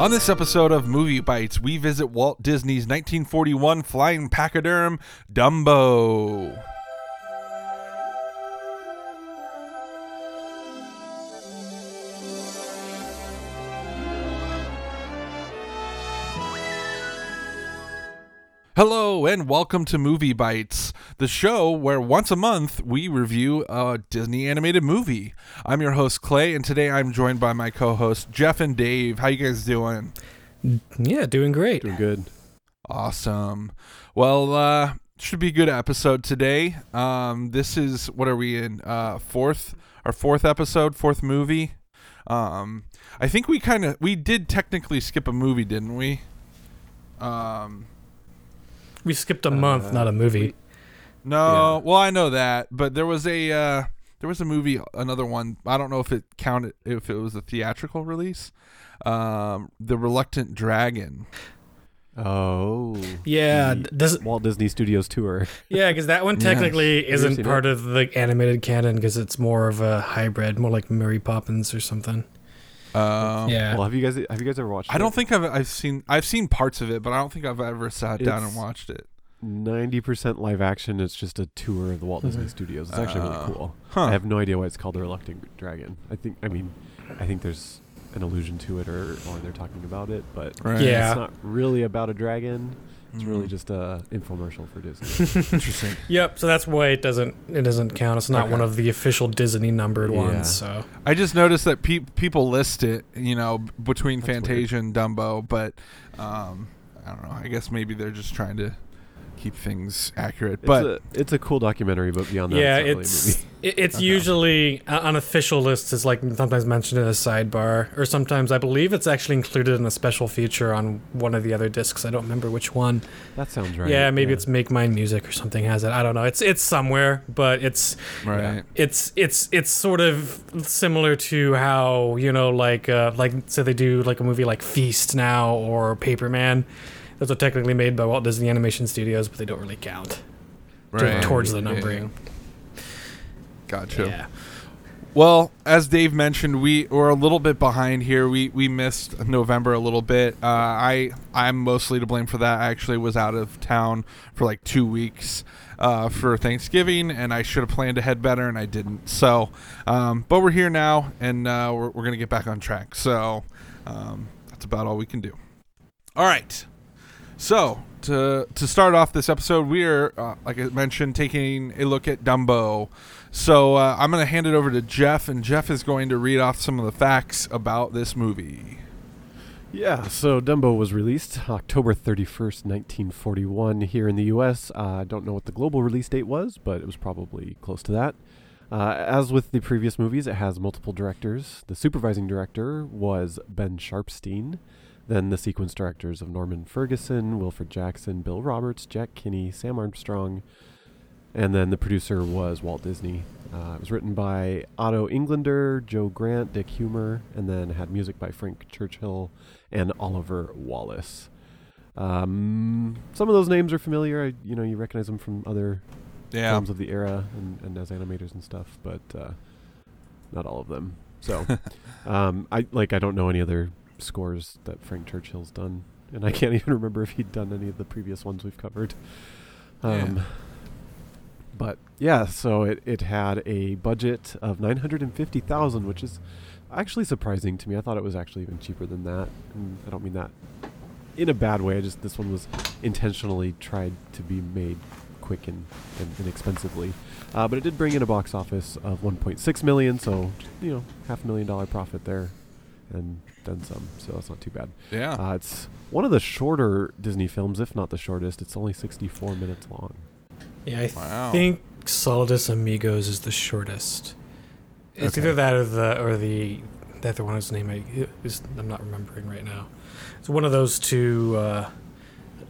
On this episode of Movie Bytes, we visit Walt Disney's 1941 flying pachyderm, Dumbo. Hello and welcome to Movie Bytes, the show where once a month we review a Disney animated movie. I'm your host Clay, and today I'm joined by my co-hosts Jeff and Dave. How you guys doing? Yeah, doing great. Doing good. Awesome. Well, uh, should be a good episode today. Um, this is what are we in? Uh, fourth, our fourth episode, fourth movie. Um, I think we kind of we did technically skip a movie, didn't we? Um, We skipped a month, Uh, not a movie. we- no, Yeah. well I know that, but there was a uh, there was a movie, another one. I don't know if it counted if it was a theatrical release. Um, the Reluctant Dragon. Oh. yeah, the d- does Walt Disney Studios tour. yeah, because that one technically Have you isn't seen part of the animated canon because it's more of a hybrid, more like Mary Poppins or something. Um, yeah, Well, have you guys have you guys ever watched? I don't think I've I've seen I've seen parts of it, but I don't think I've ever sat down and watched it. Ninety percent live action. It's just a tour of the Walt Disney Mhm. Studios. It's actually Uh, really cool. Huh. I have no idea why it's called the Reluctant Dragon. I think. I mean, I think there's an allusion to it, or or they're talking about it, but Right. Yeah. it's not really about a dragon. It's really Mm. just a infomercial for Disney. interesting. Yep. So that's why it doesn't it doesn't count. It's not Okay. one of the official Disney numbered Yeah. ones. So I just noticed that pe- people list it, you know, b- between That's weird. Fantasia and Dumbo, but um, I don't know. I guess maybe they're just trying to keep things accurate. It's But a, it's a cool documentary, but beyond that, yeah, it's, not really a it's movie. it's Okay. usually uh, on official lists. It's like sometimes mentioned in a sidebar, or sometimes I believe it's actually included in a special feature on one of the other discs. I don't remember which one. That sounds right. Yeah, maybe it's Make Mine Music or something has it. I don't know. It's it's somewhere, but it's right, it's it's it's sort of similar to how you know like uh, like so they do like a movie like Feast now or Paperman. Those are technically made by Walt Disney Animation Studios, but they don't really count right. towards the Yeah, numbering. Gotcha. Yeah. Well, as Dave mentioned, we were a little bit behind here. We we missed November a little bit. Uh, I I'm mostly to blame for that. I actually was out of town for like two weeks uh, for Thanksgiving, and I should have planned ahead better, and I didn't. So, um, but we're here now, and uh, we're we're gonna get back on track. So, um, that's about all we can do. All right. So to to start off this episode, we are, uh, like I mentioned, taking a look at Dumbo. So uh, I'm going to hand it over to Jeff, and Jeff is going to read off some of the facts about this movie. Yeah, so Dumbo was released October 31st, 1941, here in the US. Uh, I don't know what the global release date was, but it was probably close to that. Uh, as with the previous movies, it has multiple directors. The supervising director was Ben Sharpsteen. Then the sequence directors of Norman Ferguson, Wilfred Jackson, Bill Roberts, Jack Kinney, Sam Armstrong, and then the producer was Walt Disney. Uh, it was written by Otto Englander, Joe Grant, Dick Huemer, and then had music by Frank Churchill and Oliver Wallace. Um, some of those names are familiar. I, you know, you recognize them from other Yeah. films of the era and, and as animators and stuff, but uh, not all of them. So, um, I like I don't know any other scores that Frank Churchill's done, and I can't even remember if he'd done any of the previous ones we've covered. Um, Yeah. But yeah, so it, it had a budget of nine hundred and fifty thousand, which is actually surprising to me. I thought it was actually even cheaper than that. And I don't mean that in a bad way. I just this one was intentionally tried to be made quick and, and inexpensively. Uh, but it did bring in a box office of 1.6 million, so you know half a million dollar profit there, and then some. So that's not too bad. Yeah. Uh, it's one of the shorter Disney films, if not the shortest. It's only 64 minutes long. Yeah, I Wow. think Solidus Amigos is the shortest. It's Okay. either that or the or the that the one whose name I is I'm not remembering right now. It's one of those two uh,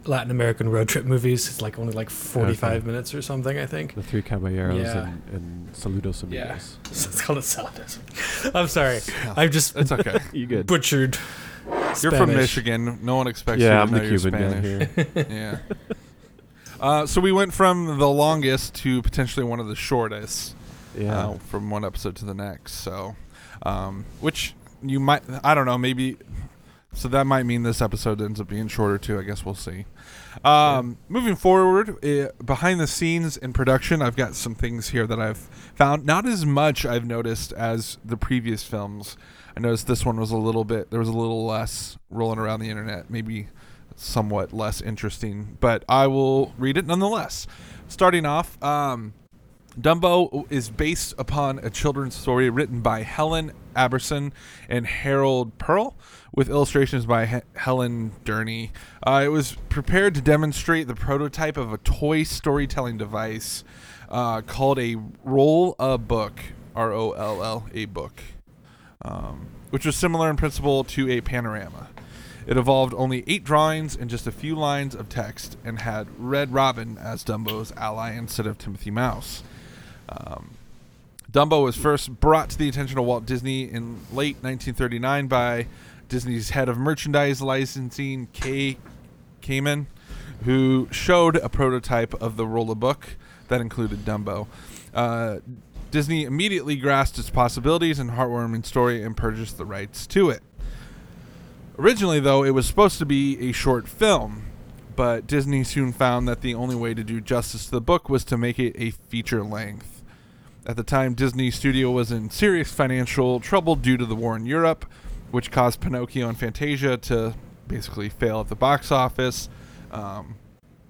Latin American road trip movies. It's like only like 45 Okay. minutes or something, I think. The Three Caballeros Yeah. and, and Saludos Yeah. Amigos. it's called a Solidus. I'm sorry. Yeah. I've just It's okay. You good? butchered. You're from Michigan. No one expects yeah, you I'm to the know you're Cuban guy Spanish. here. yeah. Uh, so we went from the longest to potentially one of the shortest. Yeah. uh, from one episode to the next. So, um, which you might, I don't know, maybe So that might mean this episode ends up being shorter too. I guess we'll see. Um, moving forward, uh, behind the scenes in production, I've got some things here that I've found. Not as much I've noticed as the previous films. I noticed this one was a little bit. There was a little less rolling around the internet. Maybe somewhat less interesting, but I will read it nonetheless. Starting off, um, Dumbo is based upon a children's story written by Helen Aberson and Harold Pearl, with illustrations by He- Helen Durney. Uh, it was prepared to demonstrate the prototype of a toy storytelling device uh, called a roll a book, R O L L A book, um, which was similar in principle to a panorama. It involved only eight drawings and just a few lines of text, and had Red Robin as Dumbo's ally instead of Timothy Mouse. Um, Dumbo was first brought to the attention of Walt Disney in late 1939 by Disney's head of merchandise licensing, Kay Kamen, who showed a prototype of the roll of book that included Dumbo. Uh, Disney immediately grasped its possibilities and heartwarming story and purchased the rights to it. Originally, though, it was supposed to be a short film, but Disney soon found that the only way to do justice to the book was to make it a feature length. At the time, Disney Studio was in serious financial trouble due to the war in Europe, which caused Pinocchio and Fantasia to basically fail at the box office. Um,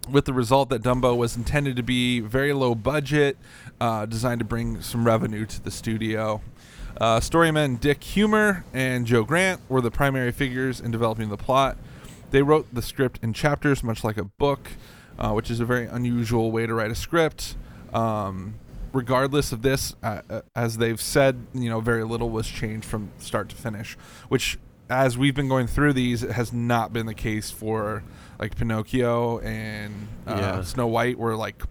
with the result that Dumbo was intended to be very low budget, uh, designed to bring some revenue to the studio. Uh, storymen Dick Huemer and Joe Grant were the primary figures in developing the plot. They wrote the script in chapters, much like a book, uh, which is a very unusual way to write a script. Um, regardless of this, uh, uh, as they've said, you know, very little was changed from start to finish, which, as we've been going through these, it has not been the case for like Pinocchio and uh, Yeah. Snow White, were like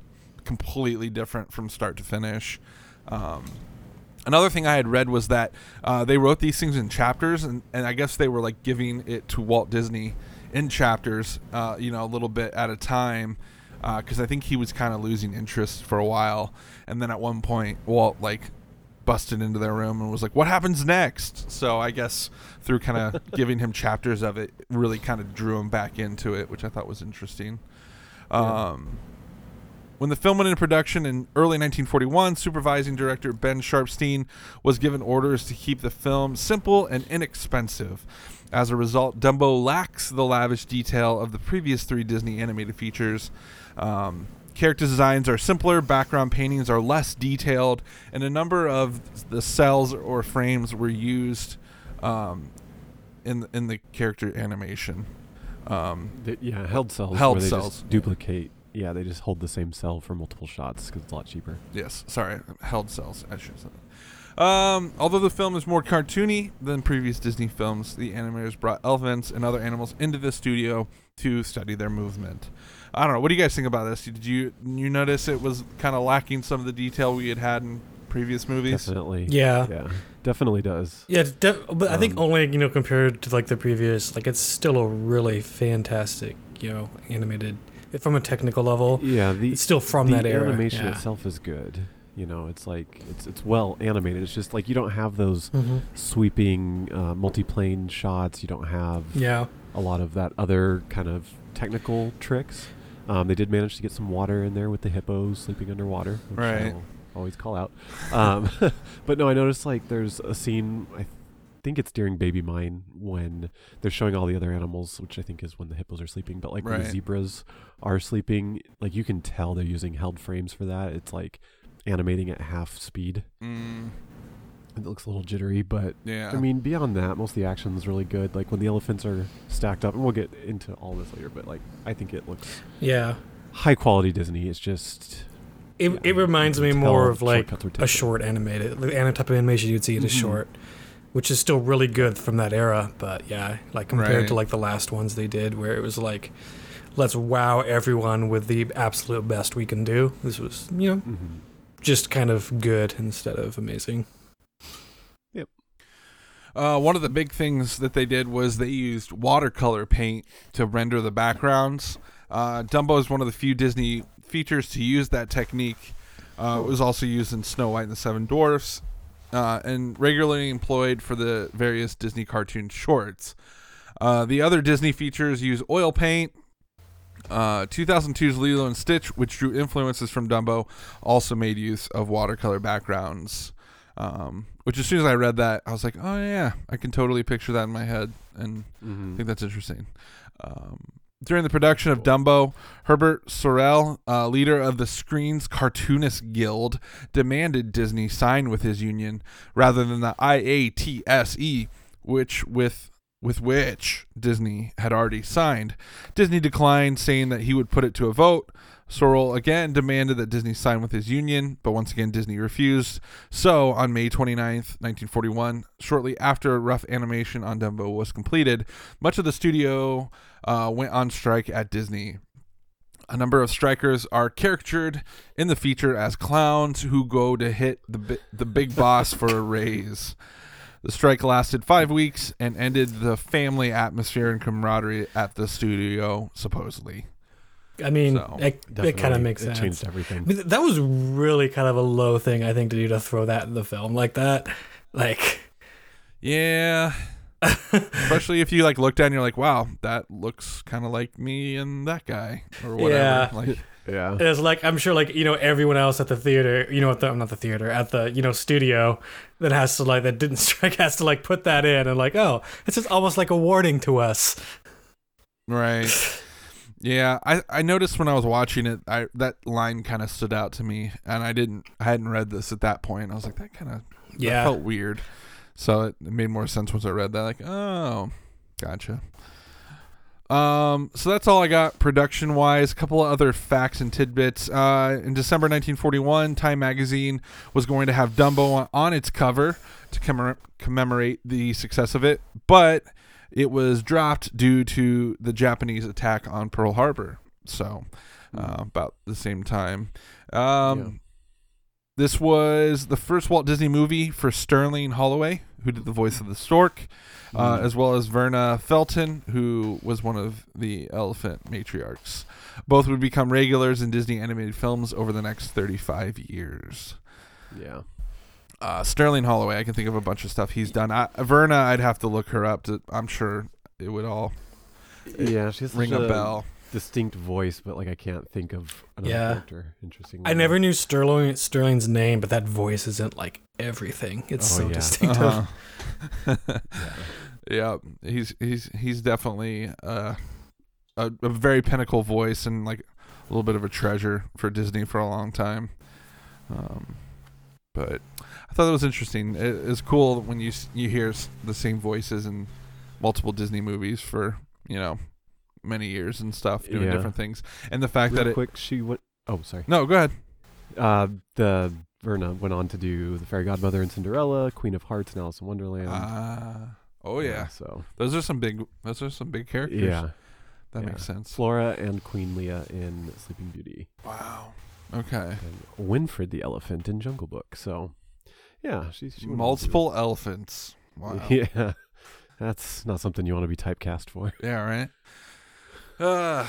completely different from start to finish. Um, another thing I had read was that uh, they wrote these things in chapters, and, and I guess they were like giving it to Walt Disney in chapters, uh, you know, a little bit at a time, because I think he was kind of losing interest for a while, and then at one point Walt like busted into their room and was like, "What happens next?" So I guess through kind of giving him chapters of it, really kind of drew him back into it, which I thought was interesting. Yeah. Um, when the film went into production in early 1941, supervising director Ben Sharpsteen was given orders to keep the film simple and inexpensive. As a result, Dumbo lacks the lavish detail of the previous three Disney animated features. Um, character designs are simpler, background paintings are less detailed, and a number of the cels or frames were used um, in in the character animation. Um, They- yeah, held cels. Held cels. Just duplicate. Yeah, they just hold the same cel for multiple shots because it's a lot cheaper. Yes, sorry, held cels. I should have said. Um, although the film is more cartoony than previous Disney films, the animators brought elephants and other animals into the studio to study their movement. I don't know. What do you guys think about this? Did you you notice it was kind of lacking some of the detail we had had in previous movies? Definitely. Yeah. Yeah, definitely does. Yeah, def- but I think Um, only you know compared to like the previous, like it's still a really fantastic, you know, animated if from a technical level. Yeah, the It's still from the that era. animation yeah. itself is good. You know, it's like it's it's well animated. It's just like you don't have those Mhm. sweeping uh, multi-plane shots. You don't have Yeah, a lot of that other kind of technical tricks. Um, they did manage to get some water in there with the hippos sleeping underwater, which Right. I'll always call out. Um, but no, I noticed like there's a scene. I think it's during Baby Mine when they're showing all the other animals, which I think is when the hippos are sleeping. But like when the zebras are sleeping, like you can tell they're using held frames for that. It's like animating at half speed. Mm, It looks a little jittery, but yeah. I mean, beyond that, most of the action is really good. Like when the elephants are stacked up, and we'll get into all this later, but like I think it looks yeah. high quality Disney. It's just It, Yeah, it reminds me more of like a short animated, the any type of animation you'd see it as Mhm. short, which is still really good from that era. But yeah, like compared to like the last ones they did, where it was like, let's wow everyone with the absolute best we can do. This was you know mhm. just kind of good instead of amazing. Uh, one of the big things that they did was they used watercolor paint to render the backgrounds. Uh, Dumbo is one of the few Disney features to use that technique. Uh, it was also used in Snow White and the Seven Dwarfs, uh, and regularly employed for the various Disney cartoon shorts. Uh, the other Disney features use oil paint. Uh, 2002's Lilo and Stitch, which drew influences from Dumbo, also made use of watercolor backgrounds. Um, which, as soon as I read that, I was like, oh, yeah, I can totally picture that in my head. And I Mhm. think that's interesting. Um, during the production of Dumbo, Herbert Sorrell, uh, leader of the Screen's Cartoonist Guild, demanded Disney sign with his union rather than the IATSE, which with with which Disney had already signed. Disney declined, saying that he would put it to a vote. Sorrell again demanded that Disney sign with his union, but once again Disney refused. So, on May 29th, 1941, shortly after rough animation on Dumbo was completed, much of the studio uh, went on strike at Disney. A number of strikers are caricatured in the feature as clowns who go to hit the bi- the big boss for a raise. The strike lasted five weeks and ended the family atmosphere and camaraderie at the studio, supposedly. I mean, So, it, it kind of makes it sense. changed I everything. mean, that was really kind of a low thing, I think, to do to throw that in the film like that. Like, Yeah, especially if you like look down, and you're like, "Wow, that looks kind of like me and that guy," or whatever. Yeah. Like, Yeah. it's like I'm sure, like you know, everyone else at the theater, you know, at the not the theater, at the you know studio that has to like that didn't strike has to like put that in and like, oh, it's just almost like a warning to us. right. Yeah, I, I noticed when I was watching it, I that line kind of stood out to me, and I didn't I hadn't read this at that point. I was like, that kind of Yeah. felt weird. So it, it made more sense once I read that. Like, oh, gotcha. Um, so that's all I got production wise. A couple of other facts and tidbits. Uh, in December 1941, Time magazine was going to have Dumbo on, on its cover to commemor- commemorate the success of it, but it was dropped due to the Japanese attack on Pearl Harbor. So, uh, about the same time. Um, Yeah. This was the first Walt Disney movie for Sterling Holloway, who did the voice of the stork, uh, Mm. as well as Verna Felton, who was one of the elephant matriarchs. Both would become regulars in Disney animated films over the next 35 years. Yeah. Uh, Sterling Holloway, I can think of a bunch of stuff he's done. I, Verna, I'd have to look her up. To, I'm sure it would all Yeah, she has ring such a bell. distinct voice, but like I can't think of another Yeah. character. Interesting. I never knew Sterling Sterling's name, but that voice isn't like everything. It's Oh, so yeah. distinctive. Uh-huh. yeah, he's he's he's definitely uh, a a very pinnacle voice and like a little bit of a treasure for Disney for a long time. Um, but I thought that was interesting. It, it's cool when you you hear the same voices in multiple Disney movies for you know many years and stuff doing Yeah. different things, and the fact Real that it. quick, she went. Oh, sorry. No, go ahead. Uh, the Verna went on to do the Fairy Godmother and Cinderella, Queen of Hearts and Alice in Wonderland. Ah, oh yeah, So those are some big. Those are some big characters. yeah, that yeah. makes sense. Flora and Queen Leah in Sleeping Beauty, Wow. Okay. and Winifred the elephant in Jungle Book. So yeah, she's she went on to do- Multiple elephants. Wow. Yeah, that's not something you want to be typecast for. Yeah, right. Uh,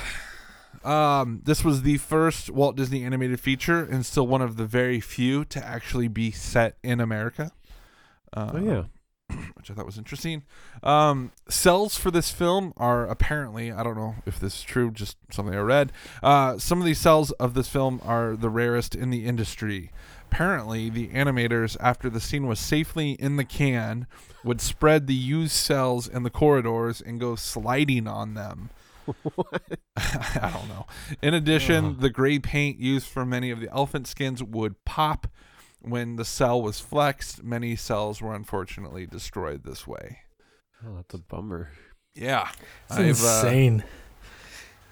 um, this was the first Walt Disney animated feature, and still one of the very few to actually be set in America. Uh, oh yeah, which I thought was interesting. Um, cels for this film are apparently, I don't know if this is true, just something I read. Uh, some of these cels of this film are the rarest in the industry. Apparently, the animators, after the scene was safely in the can, would spread the used cels in the corridors and go sliding on them. I don't know. In addition, Ugh. the gray paint used for many of the elephant skins would pop when the cel was flexed. Many cels were unfortunately destroyed this way. oh, that's a bummer. Yeah, It's I've, uh, insane.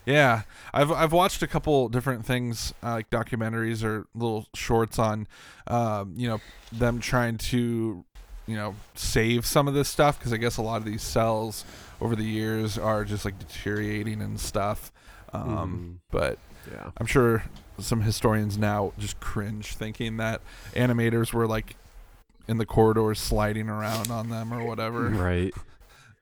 Yeah, I've I've watched a couple different things uh, like documentaries or little shorts on, um, you know, them trying to, you know, save some of this stuff because I guess a lot of these cels over the years are just like deteriorating and stuff. Um, But Mhm. yeah, I'm sure some historians now just cringe thinking that animators were like in the corridors sliding around on them or whatever. right.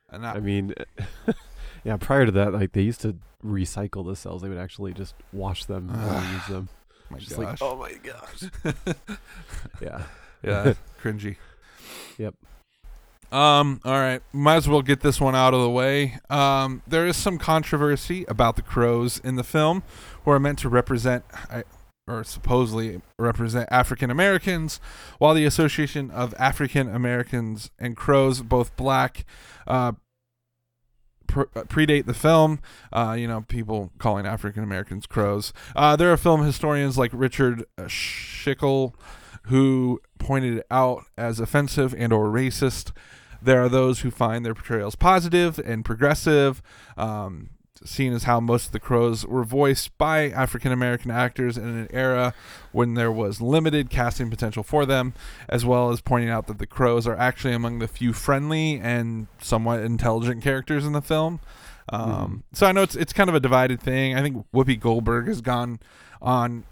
And I, I mean, yeah. Prior to that, like they used to recycle the cels. They would actually just wash them and use them. my Just gosh. like, oh my gosh. yeah. yeah, cringy. Yep. Um, all right, might as well get this one out of the way. Um, there is some controversy about the crows in the film, who are meant to represent, I- or supposedly represent African Americans, while the Association of African Americans and Crows, both black, uh, pr- uh, predate the film. Uh, you know, people calling African Americans crows. Uh, there are film historians like Richard uh, Schickel who pointed it out as offensive and or racist. There are those who find their portrayals positive and progressive, um, seen as how most of the crows were voiced by African American actors in an era when there was limited casting potential for them, as well as pointing out that the crows are actually among the few friendly and somewhat intelligent characters in the film. Um, So I know it's it's kind of a divided thing. I think Whoopi Goldberg has gone on,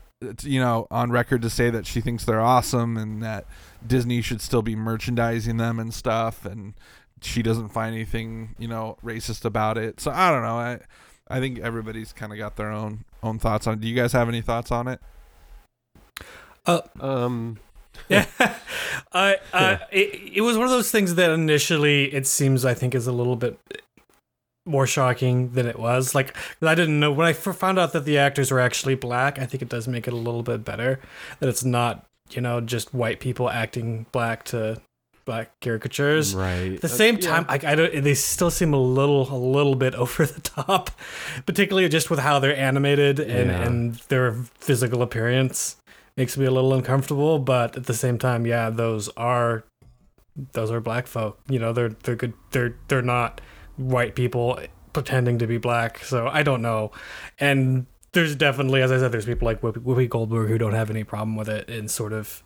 you know, on record to say that she thinks they're awesome and that Disney should still be merchandising them and stuff, and she doesn't find anything, you know, racist about it. So I don't know. I I think everybody's kind of got their own own thoughts on. it. Do you guys have any thoughts on it? Uh, Um, Yeah, I, uh, it, it was one of those things that initially it seems I think is a little bit more shocking than it was. Like I didn't know when I found out that the actors were actually black. I think it does make it a little bit better that it's not you know just white people acting black to black caricatures. right. At the Uh, same yeah. time, I, I don't. They still seem a little, a little bit over the top, particularly just with how they're animated and Yeah. and their physical appearance makes me a little uncomfortable. But at the same time, yeah, those are those are black folk. You know, they're they're good. They're they're not white people pretending to be black. So I don't know, and. There's definitely, as I said, there's people like Whoopi Goldberg who don't have any problem with it, and sort of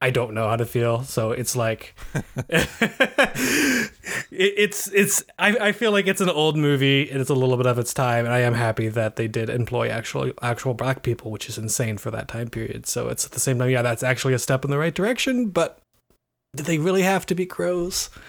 I don't know how to feel. So it's like it, it's it's I, I feel like it's an old movie and it's a little bit of its time and I am happy that they did employ actual actual black people, which is insane for that time period. So it's at the same time, yeah, that's actually a step in the right direction, but did they really have to be crows?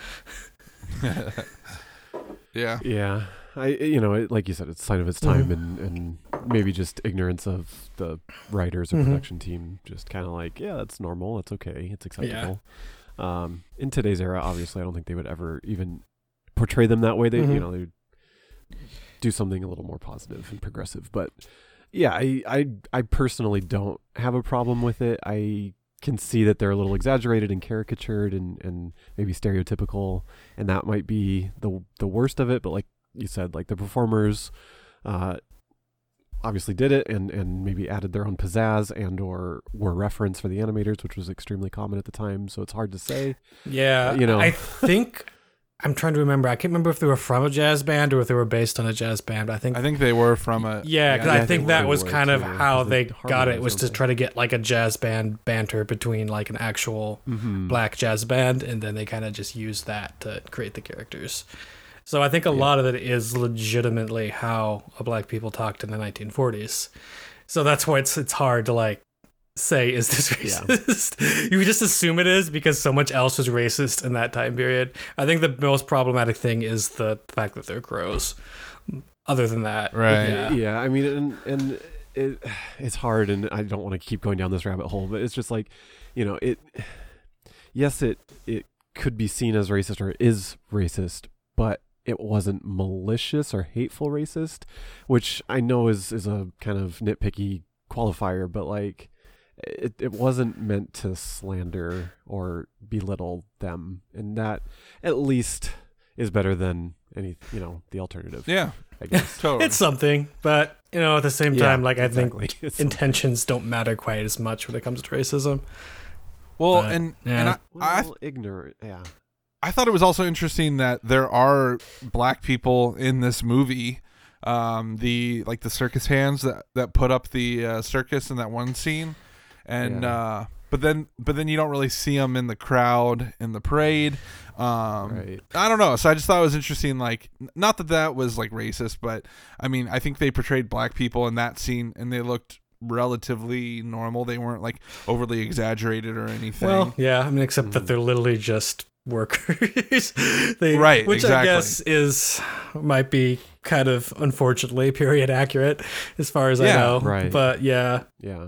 Yeah. Yeah, I you know, it, like you said, it's a sign of its mm-hmm. time, and and maybe just ignorance of the writers or Mhm. production team. Just kind of like, yeah, that's normal. It's okay. It's acceptable. Um, in today's era, obviously, I don't think they would ever even portray them that way. They, Mhm. you know, they do something a little more positive and progressive. But yeah, I, I, I personally don't have a problem with it. I can see that they're a little exaggerated and caricatured and, and maybe stereotypical, and that might be the the worst of it. But like you said, like the performers, uh, obviously did it and and maybe added their own pizzazz and or were reference for the animators, which was extremely common at the time. So it's hard to say. Yeah, You know. I think I'm trying to remember. I can't remember if they were from a jazz band or if they were based on a jazz band. I think I think they were from a Yeah, because yeah, I they think were- that was kind of too, how 'cause they they got it was to try to get like a jazz band banter between like an actual Mm-hmm. black jazz band, and then they kind of just used that to create the characters. So I think a Yeah. lot of it is legitimately how black people talked in the 1940s. So that's why it's it's hard to like say is this Yeah. racist. you just assume it is because so much else was racist in that time period. I think the most problematic thing is the fact that they're crows. Other than that, Right. Yeah. Yeah, I mean, and and it, it's hard, and I don't want to keep going down this rabbit hole, but it's just like, you know, it. Yes, it it could be seen as racist or is racist, but it wasn't malicious or hateful racist, which I know is is a kind of nitpicky qualifier, but like. It, it wasn't meant to slander or belittle them, and that at least is better than any, you know, the alternative. Yeah, I guess. totally. It's something, but you know, at the same time, like I think. It's intentions don't matter quite as much when it comes to racism. well, but, and yeah. and I, I well, ignorant. Yeah. I thought it was also interesting that there are black people in this movie. Um, the like the circus hands that that put up the uh, circus in that one scene, and Yeah. uh, but then but then you don't really see them in the crowd in the parade. Um, Right. I don't know. So I just thought it was interesting. Like, not that that was like racist, but I mean, I think they portrayed black people in that scene, and they looked relatively normal. They weren't like overly exaggerated or anything. Well, yeah, I mean, except that Mm. they're literally just workers. they, Right, which I guess is might be kind of unfortunately period accurate as far as I Yeah, know. right. But yeah, Yeah.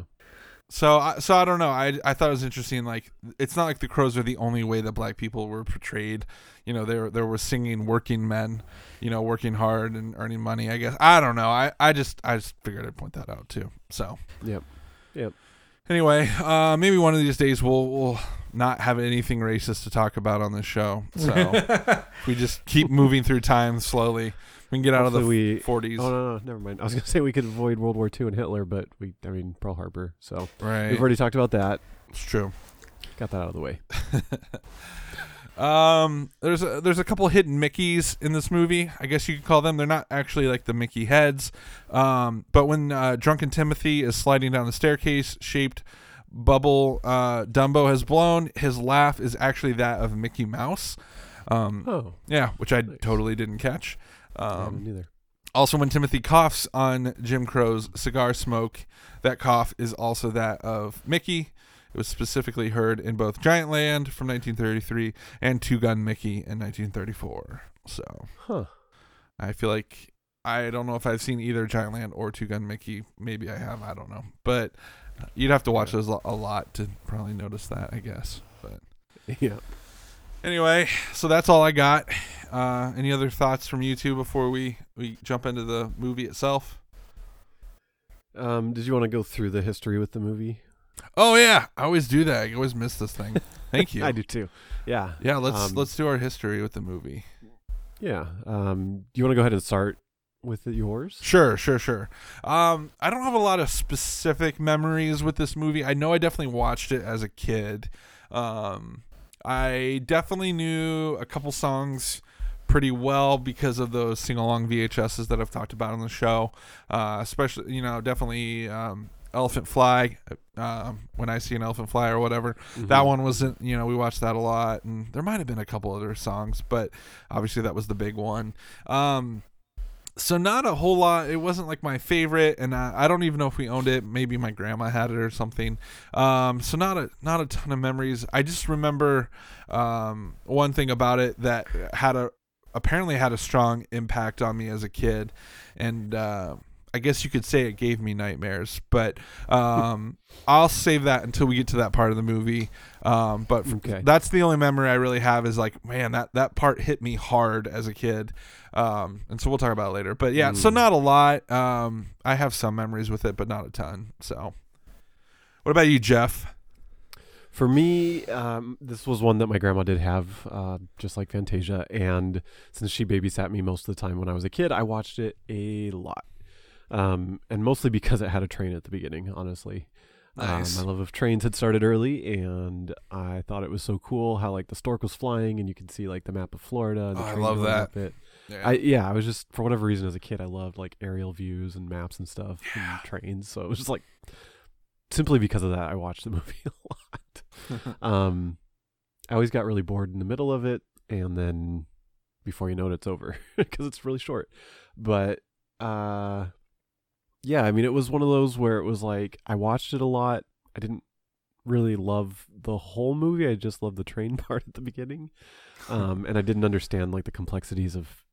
So, I, so I don't know. I, I thought it was interesting. Like, it's not like the crows are the only way that black people were portrayed. You know, there there were singing working men, you know, working hard and earning money. I guess I don't know. I, I just I just figured I'd point that out too. So, Yep. Yep. anyway, uh, maybe one of these days we'll we'll not have anything racist to talk about on this show. So, we just keep moving through time slowly, we can get out of the we- 40s. Oh no, no, never mind. I was gonna say we could avoid World War II and Hitler, but we, I mean, Pearl Harbor. So Right. we've already talked about that. it's true. Got that out of the way. Um, there's a, there's a couple hidden Mickeys in this movie. I guess you could call them. They're not actually like the Mickey heads. Um, but when uh, drunken Timothy is sliding down the staircase, shaped bubble uh, Dumbo has blown, his laugh is actually that of Mickey Mouse. Um, Oh, yeah, which I Nice. totally didn't catch. Um, didn't either. also, when Timothy coughs on Jim Crow's cigar smoke, that cough is also that of Mickey. It was specifically heard in both Giant Land from 1933 and Two Gun Mickey in 1934. So Huh. I feel like I don't know if I've seen either Giant Land or Two Gun Mickey. Maybe I have. I don't know. But you'd have to watch those a lot to probably notice that, I guess. But Yeah. anyway, so that's all I got. Uh, any other thoughts from you two before we, we jump into the movie itself? Um, did you want to go through the history with the movie? Oh yeah, I always do that. I always miss this thing. Thank you. I do too. Yeah. Yeah, let's Um, let's do our history with the movie. Yeah. Um, do you want to go ahead and start with yours? Sure, sure, sure. Um, I don't have a lot of specific memories with this movie. I know I definitely watched it as a kid. Um, I definitely knew a couple songs pretty well because of those sing along VHSs that I've talked about on the show. Uh, especially, you know, definitely um, Elephant Fly. Um, when I see an elephant fly or whatever, that Mhm. one wasn't you know we watched that a lot and there might have been a couple other songs but obviously that was the big one um so not a whole lot. It wasn't like my favorite and I, I don't even know if we owned it. Maybe my grandma had it or something. Um so not a not a ton of memories. I just remember um one thing about it that had a apparently had a strong impact on me as a kid. And uh I guess you could say it gave me nightmares, but um, I'll save that until we get to that part of the movie. Um, but Okay. that's the only memory I really have is like, man, that that part hit me hard as a kid. Um, and so we'll talk about it later. But yeah, so Mm. not a lot. Um, I have some memories with it, but not a ton. So, what about you, Jeff? For me, um, this was one that my grandma did have, uh, just like Fantasia. And since she babysat me most of the time when I was a kid, I watched it a lot. Um, and mostly because it had a train at the beginning, honestly. Nice. Um, my love of trains had started early, and I thought it was so cool how like the stork was flying, and you could see like the map of Florida. And the Oh, I love that. Yeah. I yeah, I was just for whatever reason as a kid, I loved like aerial views and maps and stuff Yeah. and trains. So it was just like simply because of that, I watched the movie a lot. um, I always got really bored in the middle of it, and then before you know it, it's over because it's really short. But uh, yeah, I mean, it was one of those where it was like I watched it a lot. I didn't really love the whole movie. I just loved the train part at the beginning, um, and I didn't understand like the complexities of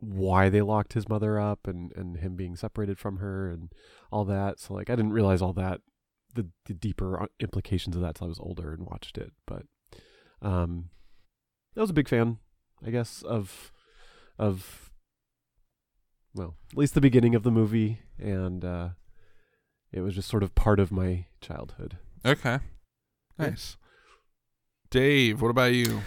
why they locked his mother up and and him being separated from her and all that. So like I didn't realize all that the the deeper uh, implications of that till I was older and watched it. But um, I was a big fan, I guess, of of well, at least the beginning of the movie, and uh, it was just sort of part of my childhood. okay. Yeah. Nice. Dave, what about you?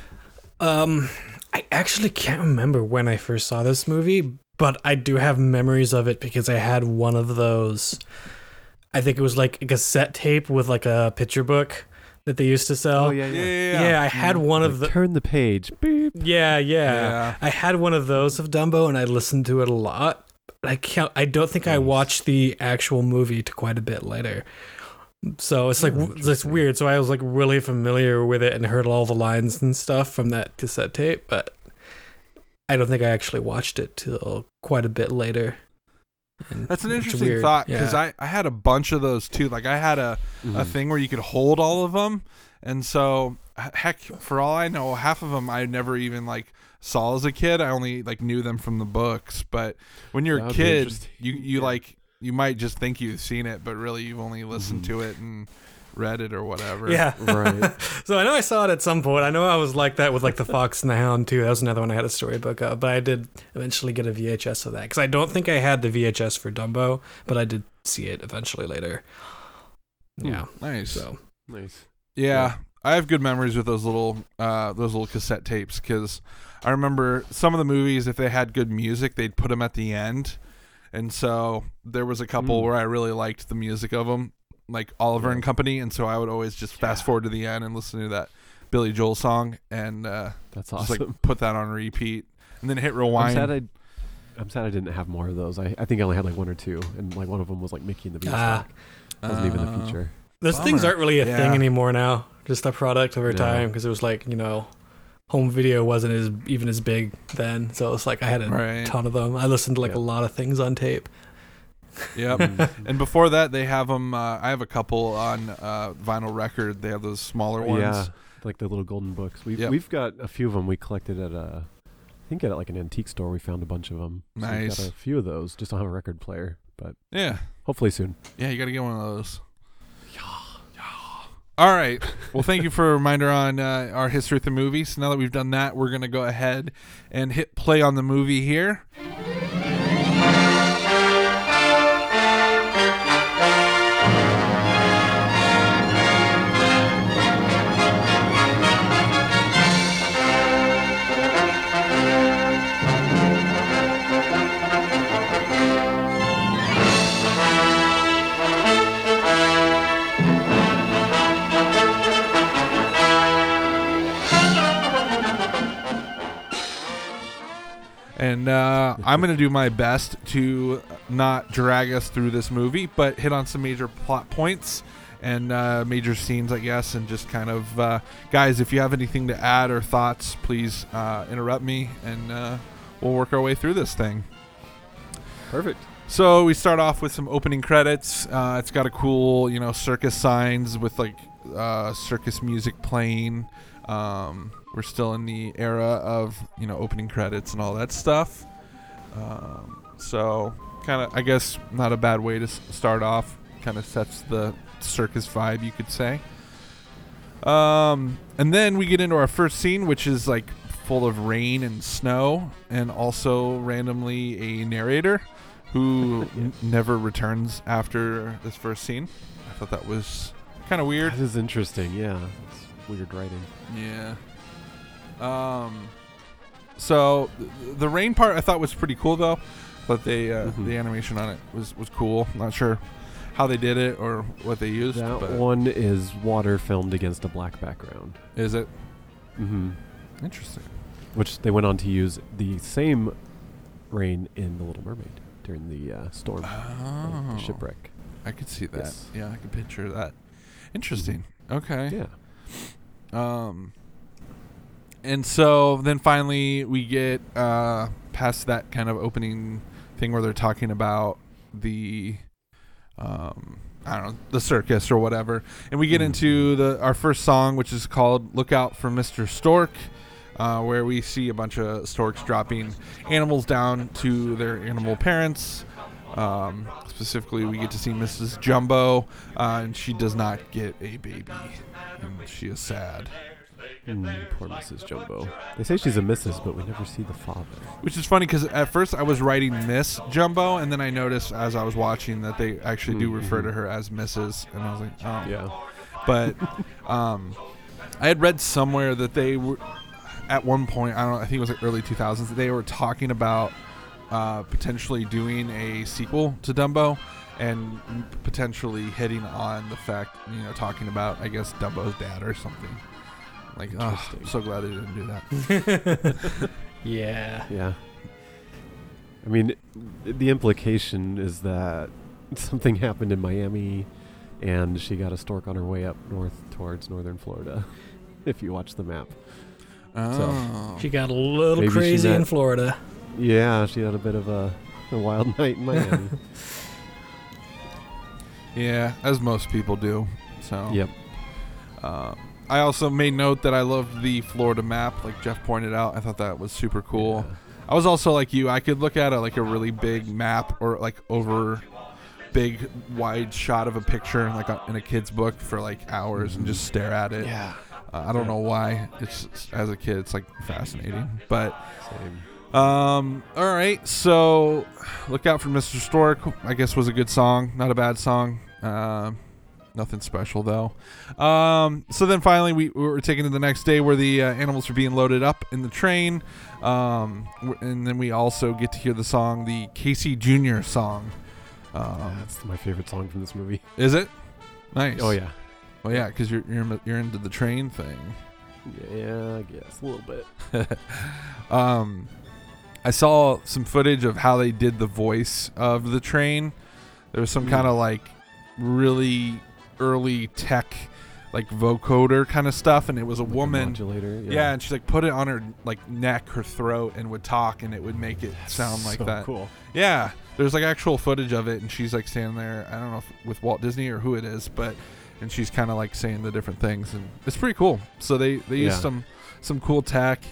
Um, I actually can't remember when I first saw this movie, but I do have memories of it because I had one of those. I think it was like a cassette tape with like a picture book that they used to sell. Oh, yeah, yeah, I had mm. one of the. turn the page. Beep. Yeah, yeah, Yeah. I had one of those of Dumbo, and I listened to it a lot. But I can't. I don't think I watched the actual movie to quite a bit later. So it's like Oh, it's weird. So I was like really familiar with it and heard all the lines and stuff from that cassette tape, but I don't think I actually watched it till quite a bit later. And That's an interesting thought because Yeah. I, I had a bunch of those too. Like I had a, a Mhm. thing where you could hold all of them, and so heck, for all I know, half of them I never even like saw as a kid. I only like knew them from the books. But when you're a kid, you you Yeah. like you might just think you've seen it, but really you've only listened Mhm. to it and read it or whatever. Yeah. Right. So I know I saw it at some point. I know I was like that with like the Fox and the Hound too. That was another one I had a storybook of, but I did eventually get a VHS of that because I don't think I had the VHS for Dumbo, but I did see it eventually later. Hmm. Yeah. nice. So nice. Yeah, Yeah. I have good memories with those little uh, those little cassette tapes because I remember some of the movies if they had good music they'd put them at the end, and so there was a couple Mm. where I really liked the music of them, like Oliver Yeah. and Company, and so I would always just fast Yeah. forward to the end and listen to that Billy Joel song and uh, That's just like put that on repeat and then hit I'm rewind. sad I. I'm sad I didn't have more of those. I, I think I only had like one or two, and like one of them was like Mickey and the Ah. Beanstalk. wasn't even a Uh, feature. those things aren't really a Yeah. thing anymore now. Just a product over No. time because it was like you know, home video wasn't as even as big then. So it's like I had a Right. ton of them. I listened to like Yeah. a lot of things on tape. Yep. Mm. And before that, they have them. Uh, I have a couple on uh, vinyl record. They have those smaller ones. Yeah, like the little golden books. We've Yep. we've got a few of them. We collected at a, I think at like an antique store. We found a bunch of them. So we've Nice. got a few of those. Just don't have a record player, but Yeah. hopefully soon. Yeah, you got to get one of those. All right. Well, thank you for a reminder on uh, our history with the movies. Now that we've done that, we're going to go ahead and hit play on the movie here. And uh, I'm going to do my best to not drag us through this movie, but hit on some major plot points and uh, major scenes, I guess, and just kind of, uh, guys, if you have anything to add or thoughts, please uh, interrupt me and uh, we'll work our way through this thing. Perfect. So we start off with some opening credits. Uh, it's got a cool, you know, circus signs with like uh, circus music playing. Um, we're still in the era of you know opening credits and all that stuff. Um, so kind of, I guess, not a bad way to s- start off. Kind of sets the circus vibe, you could say. Um, and then we get into our first scene, which is like full of rain and snow, and also randomly a narrator who n- never returns after this first scene. I thought that was kind of weird. This is interesting. Yeah, it's weird writing. Yeah. Um. So th- the rain part I thought was pretty cool though, but they uh, Mhm. the animation on it was was cool. Not sure how they did it or what they used. That but one is water filmed against a black background. is it Mm-hmm. interesting? Which they went on to use the same rain in The Little Mermaid during the uh, storm, Oh, the shipwreck. I could see that. Yes. Yeah, I could picture that. Interesting. Okay. Yeah. Um, and so then finally we get uh, past that kind of opening thing where they're talking about the, um, I don't know, the circus or whatever, and we get Mhm. into the our first song, which is called "Look Out for Mr. Stork." Uh, where we see a bunch of storks dropping animals down to their animal parents. Um, specifically, we get to see Mrs. Jumbo, uh, and she does not get a baby, and she is sad. Mm, poor Mrs. Jumbo. They say she's a Mrs., but we never see the father. Which is funny because at first I was writing Miss Jumbo, and then I noticed as I was watching that they actually do refer to Mhm. her as Mrs. And I was like, oh. Yeah. But um, I had read somewhere that they were at one point. I don't know. I think it was like early 2000s. They were talking about uh, potentially doing a sequel to Dumbo, and potentially hitting on the fact, you know, talking about I guess Dumbo's dad or something. Like, oh, I'm so glad they didn't do that. Yeah. Yeah. I mean, the implication is that something happened in Miami and she got a stork on her way up north towards northern Florida, if you watch the map. Oh. She got a little crazy met- in Florida. Yeah, she had a bit of a, a wild night in Miami. Yeah, as most people do. So yep. Uh, I also made note that I loved the Florida map, like Jeff pointed out. I thought that was super cool. Yeah. I was also like you. I could look at it like a really big map or like over big wide shot of a picture like a, in a kid's book for like hours and just stare at it. Yeah. Uh, I don't Yeah. know why. It's it's- as a kid, it's like fascinating. But Same. um, all right. So look out for Mr. Stork. I guess was a good song, not a bad song. Um, nothing special though. Um, so then finally we, we were taken to the next day where the uh, animals are being loaded up in the train. Um, and then we also get to hear the song, the Casey Jr. song. Um, That's my favorite song from this movie. is it? Nice. Oh yeah. Well, yeah, because you're, you're you're into the train thing. Yeah, I guess a little bit. um, I saw some footage of how they did the voice of the train. There was some Mm. kind of like really early tech, like vocoder kind of stuff, and it was a Like woman. modulator. Yeah. and she like put it on her like neck, her throat, and would talk, and it would make it sound like so that. Cool. Yeah, there's like actual footage of it, and she's like standing there. I don't know if with Walt Disney or who it is, but and she's kind of like saying the different things, and it's pretty cool. So they they used some some cool tech,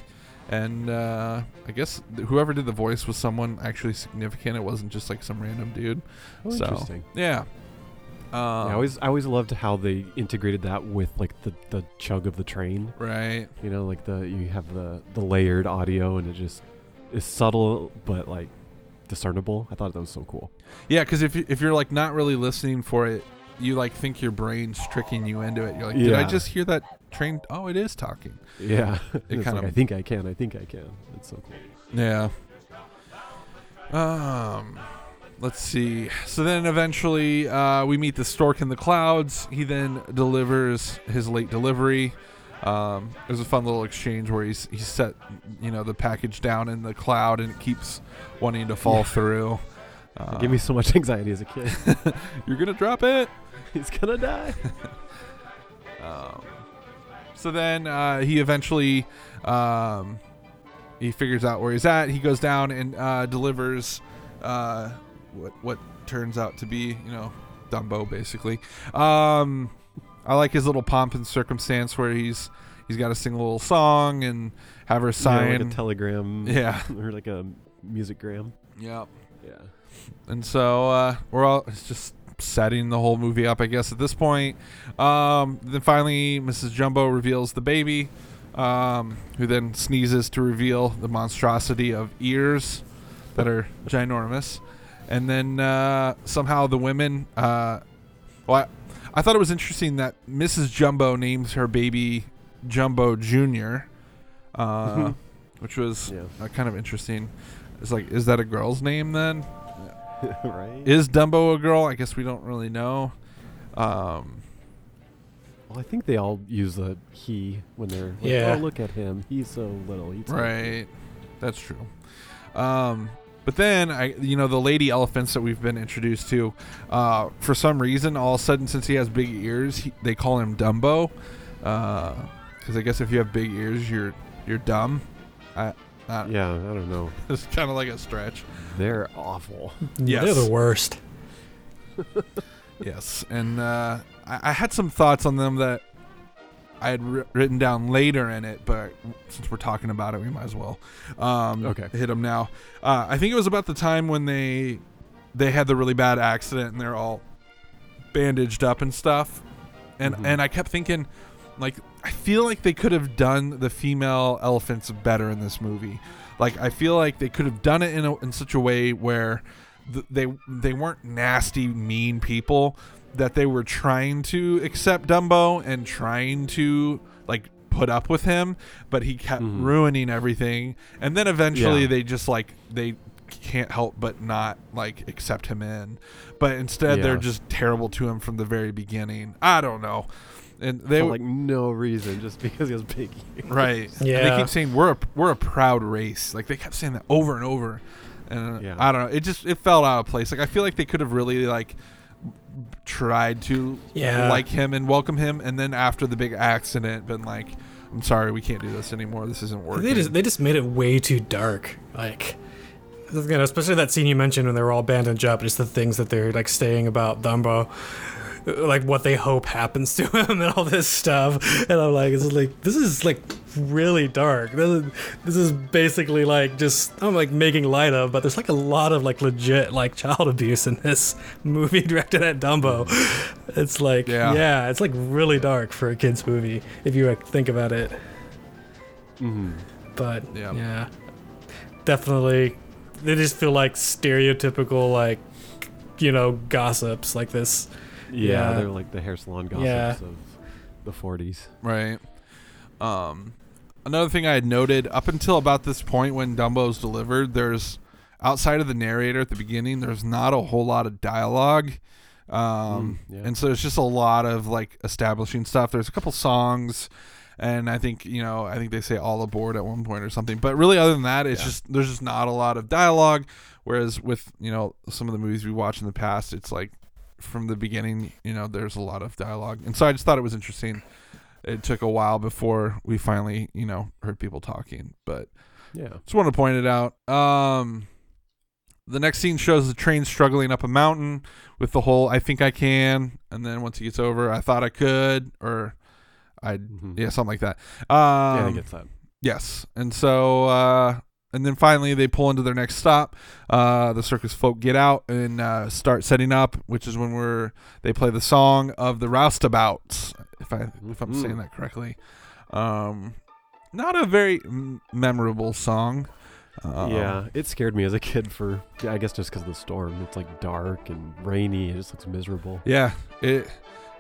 and uh, I guess th- whoever did the voice was someone actually significant. It wasn't just like some random dude. Oh, so interesting. yeah. Um, yeah, I always I always loved how they integrated that with like the, the chug of the train. right. You know, like the you have the the layered audio and it just is subtle but like discernible. I thought that was so cool. Yeah, because if if you're like not really listening for it, you like think your brain's tricking you into it. You're like, did I just hear that train? Oh, it is talking. Yeah, It kind like, of- I think I can. I think I can. It's so cool. Yeah. Um, let's see. So then eventually, uh, we meet the stork in the clouds. He then delivers his late delivery. Um, there's a fun little exchange where he's he set you know the package down in the cloud and it keeps wanting to fall Yeah. through. Uh, gave me so much anxiety as a kid. you're gonna drop it. He's gonna die. Um, so then uh, he eventually um, he figures out where he's at. He goes down and uh, delivers uh, what what turns out to be you know Dumbo basically. Um, I like his little pomp and circumstance where he's he's got to sing a little song and have her Yeah, sign. like a telegram. Yeah. or like a musicgram. Yep. Yeah. Yeah. And so uh, we're all it's just setting the whole movie up, I guess, at this point. Um, then finally, Mrs. Jumbo reveals the baby, um, who then sneezes to reveal the monstrosity of ears that are ginormous. And then uh, somehow the women. Uh, well, I, I thought it was interesting that Mrs. Jumbo names her baby Jumbo Junior, uh, which was Yeah. uh, kind of interesting. It's like, is that a girl's name then? right. Is Dumbo a girl? I guess we don't really know. Um, well, I think they all use the he when they're like, Yeah. oh look at him. He's so little. He's so right. That's true. Um, but then I, you know, the lady elephants that we've been introduced to, uh, for some reason, all of a sudden, since he has big ears, he, they call him Dumbo. Because I guess if you have big ears, you're you're dumb. I, I Yeah, I don't know. it's kind of like a stretch. They're awful. Yes. They're the worst. Yes, and uh, I, I had some thoughts on them that I had wri- written down later in it, but since we're talking about it, we might as well um, Okay. hit them now. Uh, I think it was about the time when they they had the really bad accident and they're all bandaged up and stuff, and Mhm. and I kept thinking, like, I feel like they could have done the female elephants better in this movie. Like, I feel like they could have done it in a, in such a way where th- they they weren't nasty, mean people. That they were trying to accept Dumbo and trying to like put up with him, but he kept Mhm. ruining everything. And then eventually Yeah. they just like they can't help but not like accept him in. But instead they're just terrible to him from the very beginning. I don't know. And they For like no reason, just because he has big ears. right. And Yeah. they keep saying we're a, we're a proud race. Like they kept saying that over and over. And uh, Yeah. I don't know. It just it felt out of place. Like I feel like they could have really like tried to Yeah. like him and welcome him and then after the big accident been like I'm sorry, we can't do this anymore. This isn't working. They just they just made it way too dark. Like, you know, especially that scene you mentioned when they were all bandaged up, just the things that they're like saying about Dumbo. Like what they hope happens to him and all this stuff. And I'm like, this is like this is like really dark. This is this is basically like just I'm like making light of, but there's like a lot of like legit like child abuse in this movie directed at Dumbo. It's like Yeah. yeah, it's like really dark for a kids movie if you like, think about it. hmm But Yeah. yeah, definitely, they just feel like stereotypical like you know gossips like this. Yeah, Yeah. they're like the hair salon gossips Yeah. of the 40s. Right. Um, another thing I had noted up until about this point when Dumbo's delivered, there's outside of the narrator at the beginning, there's not a whole lot of dialogue. Um, Mm, yeah. and so it's just a lot of like establishing stuff. There's a couple songs, and I think you know, I think they say "all aboard" at one point or something. But really, other than that, it's Yeah. just there's just not a lot of dialogue. Whereas with you know some of the movies we watched in the past, it's like from the beginning, you know, there's a lot of dialogue, and so I just thought it was interesting. It took a while before we finally, you know, heard people talking, but Yeah. just want to point it out. Um, the next scene shows the train struggling up a mountain with the whole "I think I can," and then once he gets over, "I thought I could," or I, Mhm. yeah, something like that. yeah, Um, I get that. Yes, and so uh, and then finally they pull into their next stop. Uh, the circus folk get out and uh, start setting up, which is when we're they play the song of the roustabouts. If I if I'm Mhm. saying that correctly, um, not a very m- memorable song. Um, yeah, it scared me as a kid for, yeah, I guess just because of the storm. It's like dark and rainy. It just looks miserable. yeah. It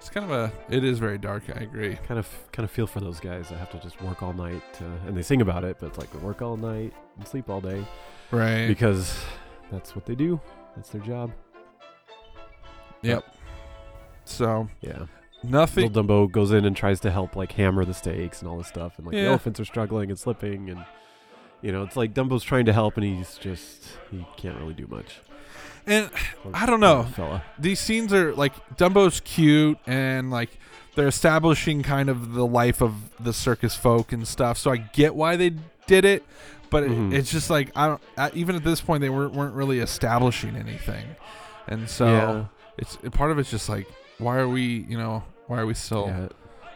it's kind of a it is very dark. I agree. Kind of, kind of feel for those guys that have to just work all night, uh, and they sing about it, but it's like they work all night and sleep all day Right. because that's what they do. That's their job. yep. So Yeah. nothing. Little Dumbo goes in and tries to help like hammer the stakes and all this stuff, and like the elephants are struggling and slipping, and you know it's like Dumbo's trying to help, and he's just he can't really do much. And I don't know. fella. these scenes are like Dumbo's cute and like they're establishing kind of the life of the circus folk and stuff. So I get why they did it, but Mhm. it, it's just like I don't. uh even at this point, they weren't weren't really establishing anything, and so yeah, it's part of it's just like why are we you know why are we still yeah,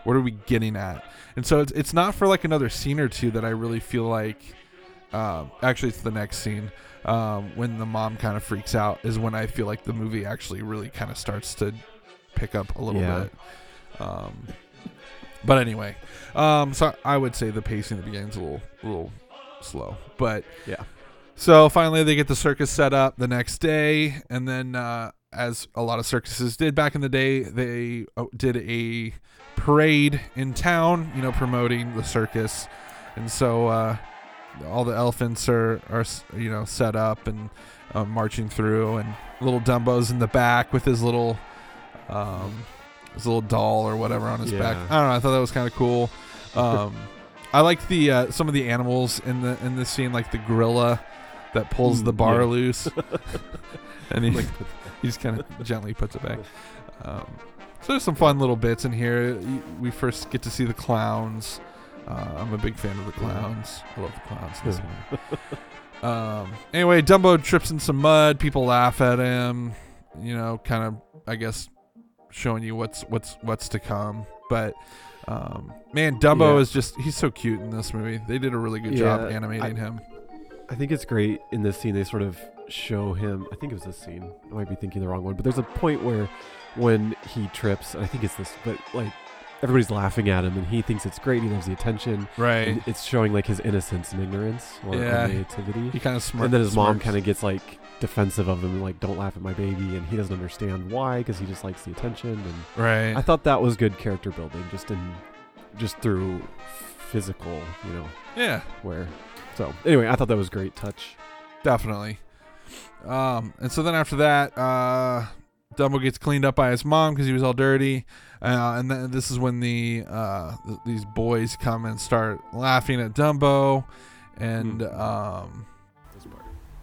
what are we getting at? And so it's it's not for like another scene or two that I really feel like. Um, actually, it's the next scene um, when the mom kind of freaks out is when I feel like the movie actually really kind of starts to pick up a little Yeah. bit. Um, but anyway, um, so I would say the pacing at the beginning is a little a little slow, but yeah. so finally, they get the circus set up the next day, and then, uh, as a lot of circuses did back in the day, they uh, did a parade in town, you know, promoting the circus, and so uh, all the elephants are are you know set up and uh, marching through, and little Dumbo's in the back with his little um, his little doll or whatever on his back. I don't know. I thought that was kind of cool. Um, I like the uh, some of the animals in the in this scene, like the gorilla that pulls Mm, the bar yeah. loose, and he, Like, he just kind of gently puts it back. Um, so there's some fun little bits in here. We first get to see the clowns. Uh, I'm a big fan of the clowns. I love the clowns. this one. Um, anyway, Dumbo trips in some mud. People laugh at him. You know, kind of, I guess, showing you what's what's what's to come. But um, man, Dumbo Yeah. is just—he's so cute in this movie. They did a really good job animating I- him. I think it's great in this scene. They sort of show him. I think it was this scene. I might be thinking the wrong one, but there's a point where when he trips, I think it's this, but like everybody's laughing at him, and he thinks it's great. He loves the attention. Right. And it's showing like his innocence and ignorance or, or Yeah. He kind of smart. and then his mom kind of gets like defensive of him, like "Don't laugh at my baby," and he doesn't understand why because he just likes the attention. And right. I thought that was good character building, just in just through physical, you know, yeah. where. So anyway, I thought that was great touch. Definitely. Um, and so then after that, uh, Dumbo gets cleaned up by his mom because he was all dirty. Uh, and then this is when the uh, th- these boys come and start laughing at Dumbo, and Hmm. um,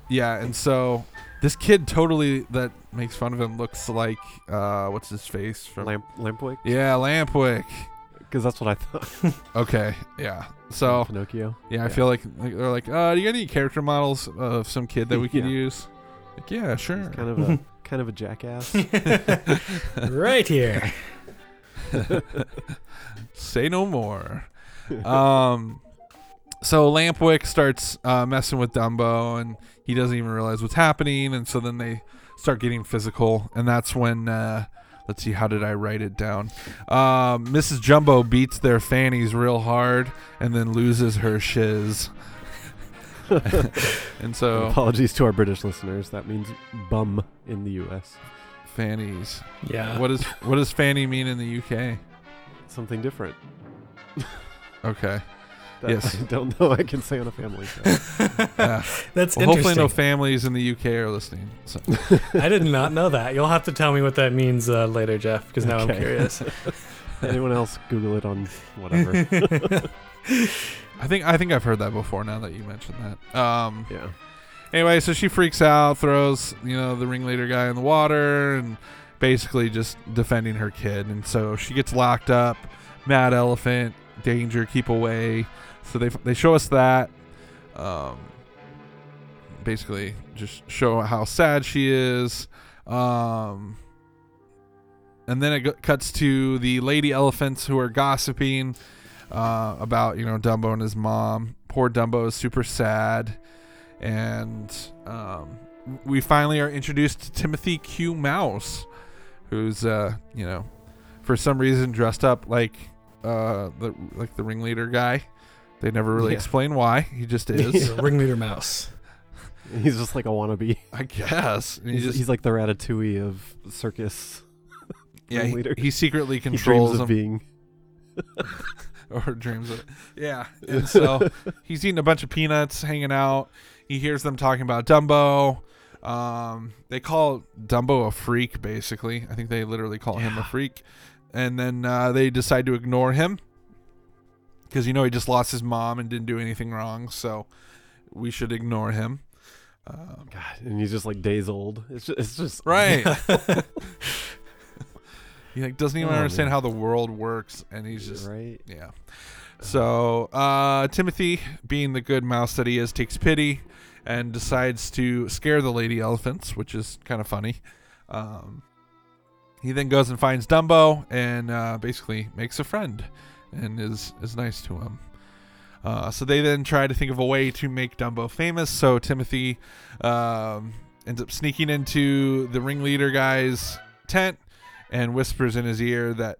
yeah, and so this kid totally that makes fun of him looks like uh, what's his face from Lamp Lampwick, yeah Lampwick. because that's what I thought. Okay, yeah. So Pinocchio. yeah, I feel like, like they're like, uh, do you got any character models of some kid that we could Yeah. use? Like, yeah, sure. He's kind of a kind of a jackass. right here. Say no more. um, so Lampwick starts uh, messing with Dumbo, and he doesn't even realize what's happening, and so then they start getting physical, and that's when. Uh, let's see, how did I write it down? Um, Mrs. Jumbo beats their fannies real hard, and then loses her shiz. and so Apologies to our British listeners. That means bum in the U.S. fannies. Yeah. What does what does fanny mean in the UK? Something different. Okay. That Yes. I don't know. I can say on a family show. Yeah. That's Well, hopefully, no families in the UK are listening. So. I did not know that. You'll have to tell me what that means uh, later, Jeff, because now I'm curious. Anyone else Google it on whatever. I think I think I've heard that before. Now that you mentioned that. Um. yeah. Anyway, so she freaks out, throws you know the ringleader guy in the water, and basically just defending her kid. And so she gets locked up. Mad elephant, danger, keep away. So they they show us that. Um. Basically, just show how sad she is. Um. And then it go- cuts to the lady elephants who are gossiping uh, about you know Dumbo and his mom. Poor Dumbo is super sad, and um, we finally are introduced to Timothy Q Mouse, who's uh, you know for some reason dressed up like uh, the like the ringleader guy. They never really Yeah. explain why. He just is, He's a ringleader mouse. He's just like a wannabe. I guess. And he He's, just he's like the ratatouille of circus. yeah. He, he secretly He controls dreams them. of being. or dreams of it. Yeah. And so he's eating a bunch of peanuts, hanging out. He hears them talking about Dumbo. Um, they call Dumbo a freak, basically. I think they literally call him a freak. And then uh, they decide to ignore him because you know he just lost his mom and didn't do anything wrong. So we should ignore him. Um, God, and he's just like days old. It's just, it's just right. he like doesn't even Oh, understand man. how the world works, and he's just right. Yeah. So uh, Timothy, being the good mouse that he is, takes pity and decides to scare the lady elephants, which is kind of funny. Um, he then goes and finds Dumbo and uh, basically makes a friend and is is nice to him. Uh, so they then try to think of a way to make Dumbo famous. So Timothy um, ends up sneaking into the ringleader guy's tent and whispers in his ear that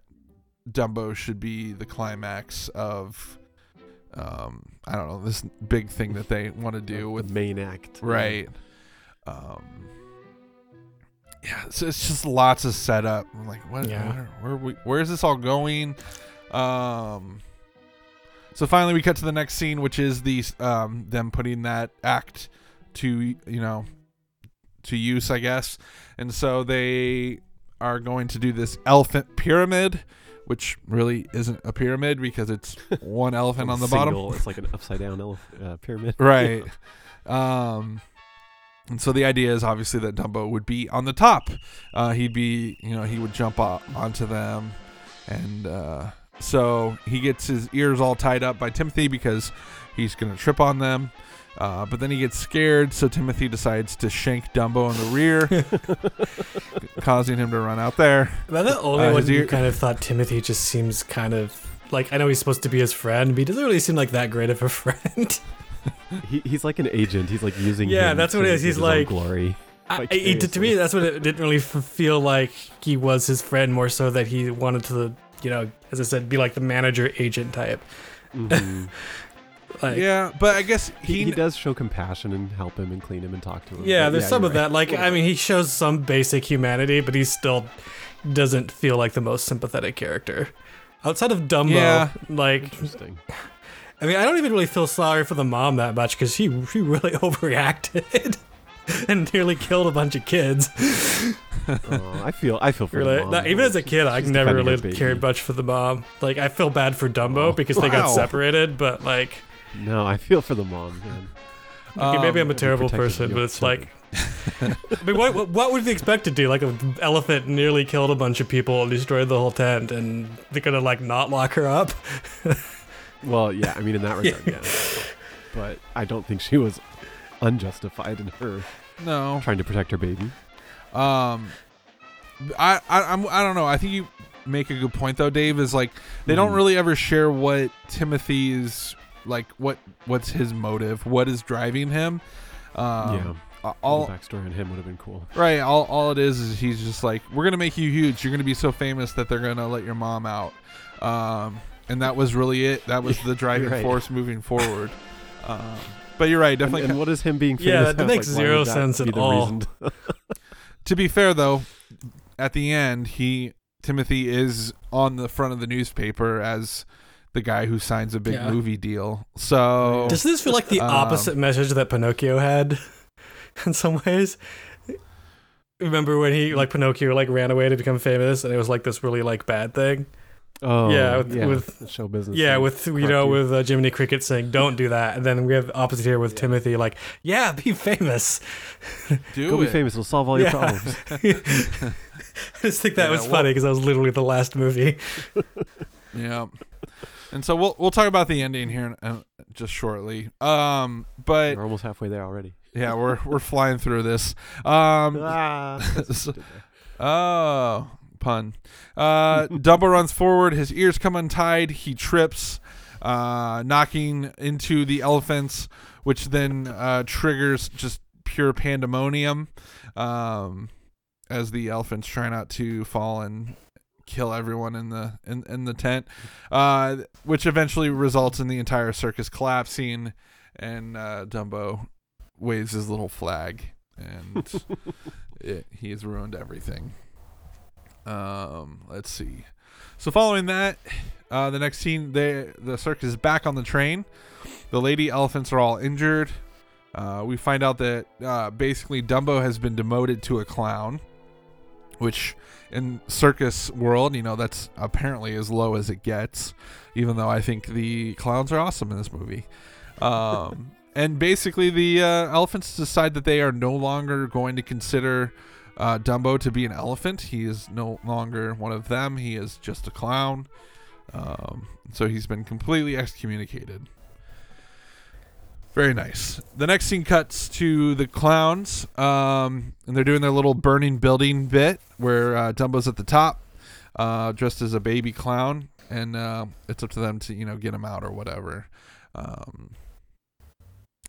Dumbo should be the climax of um I don't know this big thing that they want to do The with main act. right. Um yeah so it's just lots of setup. I'm like what Yeah. where, where we where is this all going? Um so finally we cut to the next scene which is the um them putting that act to you know to use I guess. And so they are going to do this elephant pyramid which really isn't a pyramid because it's one elephant on the bottom. It's like an upside down elef- uh, pyramid. right. Um and so the idea is obviously that dumbo would be on the top. Uh he'd be you know he would jump o- onto them. And uh so he gets his ears all tied up by timothy because he's gonna trip on them uh, but then he gets scared, so Timothy decides to shank Dumbo in the rear, causing him to run out there. Am I the only Uh, one who ear- kind of thought Timothy just seems kind of like I know he's supposed to be his friend, but he doesn't really seem like that great of a friend. He, he's like an agent. He's like using. Yeah, him that's what it is. He's like- glory. I, Like, it, to me, that's what it didn't really f- feel like. He was his friend more so that he wanted to, you know, as I said, be like the manager agent type. Mhm. Like, yeah, but I guess he, he, he does show compassion and help him and clean him and talk to him. Yeah, But there's some of right. that. Like, I mean, he shows some basic humanity, but he still doesn't feel like the most sympathetic character. Outside of Dumbo, Yeah. like, Interesting. I mean, I don't even really feel sorry for the mom that much because she, she really overreacted and nearly killed a bunch of kids. Oh, I feel I feel for the Really, mom. Not- even as a kid, I never really cared much for the mom. Like, I feel bad for Dumbo Oh. because they got separated, but like, No, I feel for the mom. Man. okay, maybe I'm a Um, terrible protected person, but it's like, I mean, what, what what would they expect to do? Like, an elephant nearly killed a bunch of people and destroyed the whole tent, and they're gonna like not lock her up? Well, yeah, I mean in that regard, yeah. But I don't think she was unjustified in her no. trying to protect her baby. Um, I, I I'm I don't know. I think you make a good point though, Dave. Is like they don't Mhm. really ever share what Timothy's like what what's his motive, what is driving him. Um, yeah. all, All the backstory on him would have been cool. Right. All, all it is is he's just like, we're gonna make you huge. You're gonna be so famous that they're gonna let your mom out. Um, and that was really it. That was the driving right. force moving forward. Um, but you're right. Definitely. and what is him being famous? Yeah, that makes Like, zero that sense at all. to- to be fair though, at the end, he Timothy is on the front of the newspaper as the guy who signs a big Yeah. movie deal. So Does this feel like the Um, opposite message that Pinocchio had in some ways? Remember when he like Pinocchio like ran away to become famous and it was like this really like bad thing? oh, Yeah, with- with- the show business. Yeah, with you Correct know with uh, Jiminy Cricket saying don't do that, and then we have the opposite here with Yeah. Timothy like yeah be famous. do Go it. be famous. We'll solve all your Yeah. problems. I just think that Yeah, was well- funny because that was literally the last movie. Yeah. And so we'll we'll talk about the ending here in, uh, just shortly. Um, but We're almost halfway there already. yeah, we're we're flying through this. Um, ah, so- oh, pun. Uh, Dumbo runs forward. His ears come untied. He trips, uh, knocking into the elephants, which then uh, triggers just pure pandemonium. Um, as the elephants try not to fall and kill everyone in the in, in the tent, uh, which eventually results in the entire circus collapsing, and uh, Dumbo waves his little flag, and it, he has ruined everything. Um, let's see. So following that, uh, the next scene, they the circus is back on the train. The lady elephants are all injured. Uh, we find out that uh, basically Dumbo has been demoted to a clown, which in circus world, you know, that's apparently as low as it gets. Even though I think the clowns are awesome in this movie. Um, and basically, the uh, elephants decide that they are no longer going to consider uh, Dumbo to be an elephant. He is no longer one of them. He is just a clown. Um, so he's been completely excommunicated. Very nice. The next scene cuts to the clowns, um, and they're doing their little burning building bit where uh, Dumbo's at the top, uh, dressed as a baby clown, and uh, it's up to them to you know get him out or whatever. Um,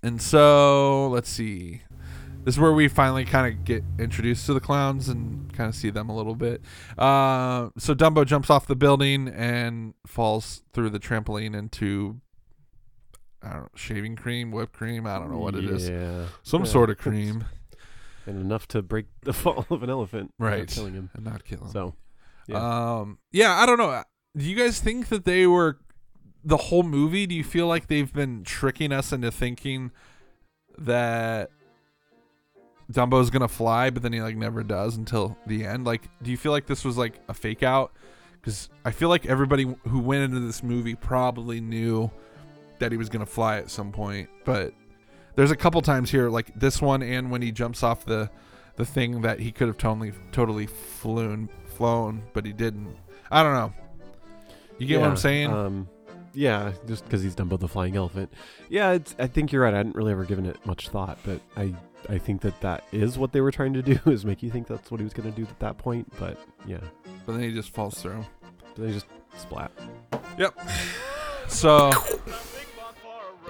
and so let's see. This is where we finally kind of get introduced to the clowns and kind of see them a little bit. Uh, so Dumbo jumps off the building and falls through the trampoline into I don't know, shaving cream, whipped cream. I don't know what it is. Yeah. Some Yeah. sort of cream, and enough to break the fall of an elephant, Right. Killing him. and not kill him. So, yeah. Um, yeah, I don't know. Do you guys think that they were the whole movie? Do you feel like they've been tricking us into thinking that Dumbo's gonna fly, but then he like never does until the end? Like, do you feel like this was like a fake out? Because I feel like everybody who went into this movie probably knew that he was gonna fly at some point, but there's a couple times here, like this one, and when he jumps off the the thing that he could have totally totally flown flown, but he didn't. I don't know. You get what I'm Yeah, saying? Um, yeah, just because he's Dumbo the flying elephant. Yeah, it's. I think you're right. I hadn't really ever given it much thought, but I, I think that that is what they were trying to do is make you think that's what he was going to do at that point. But yeah, but then he just falls through. they just splat. Yep. So,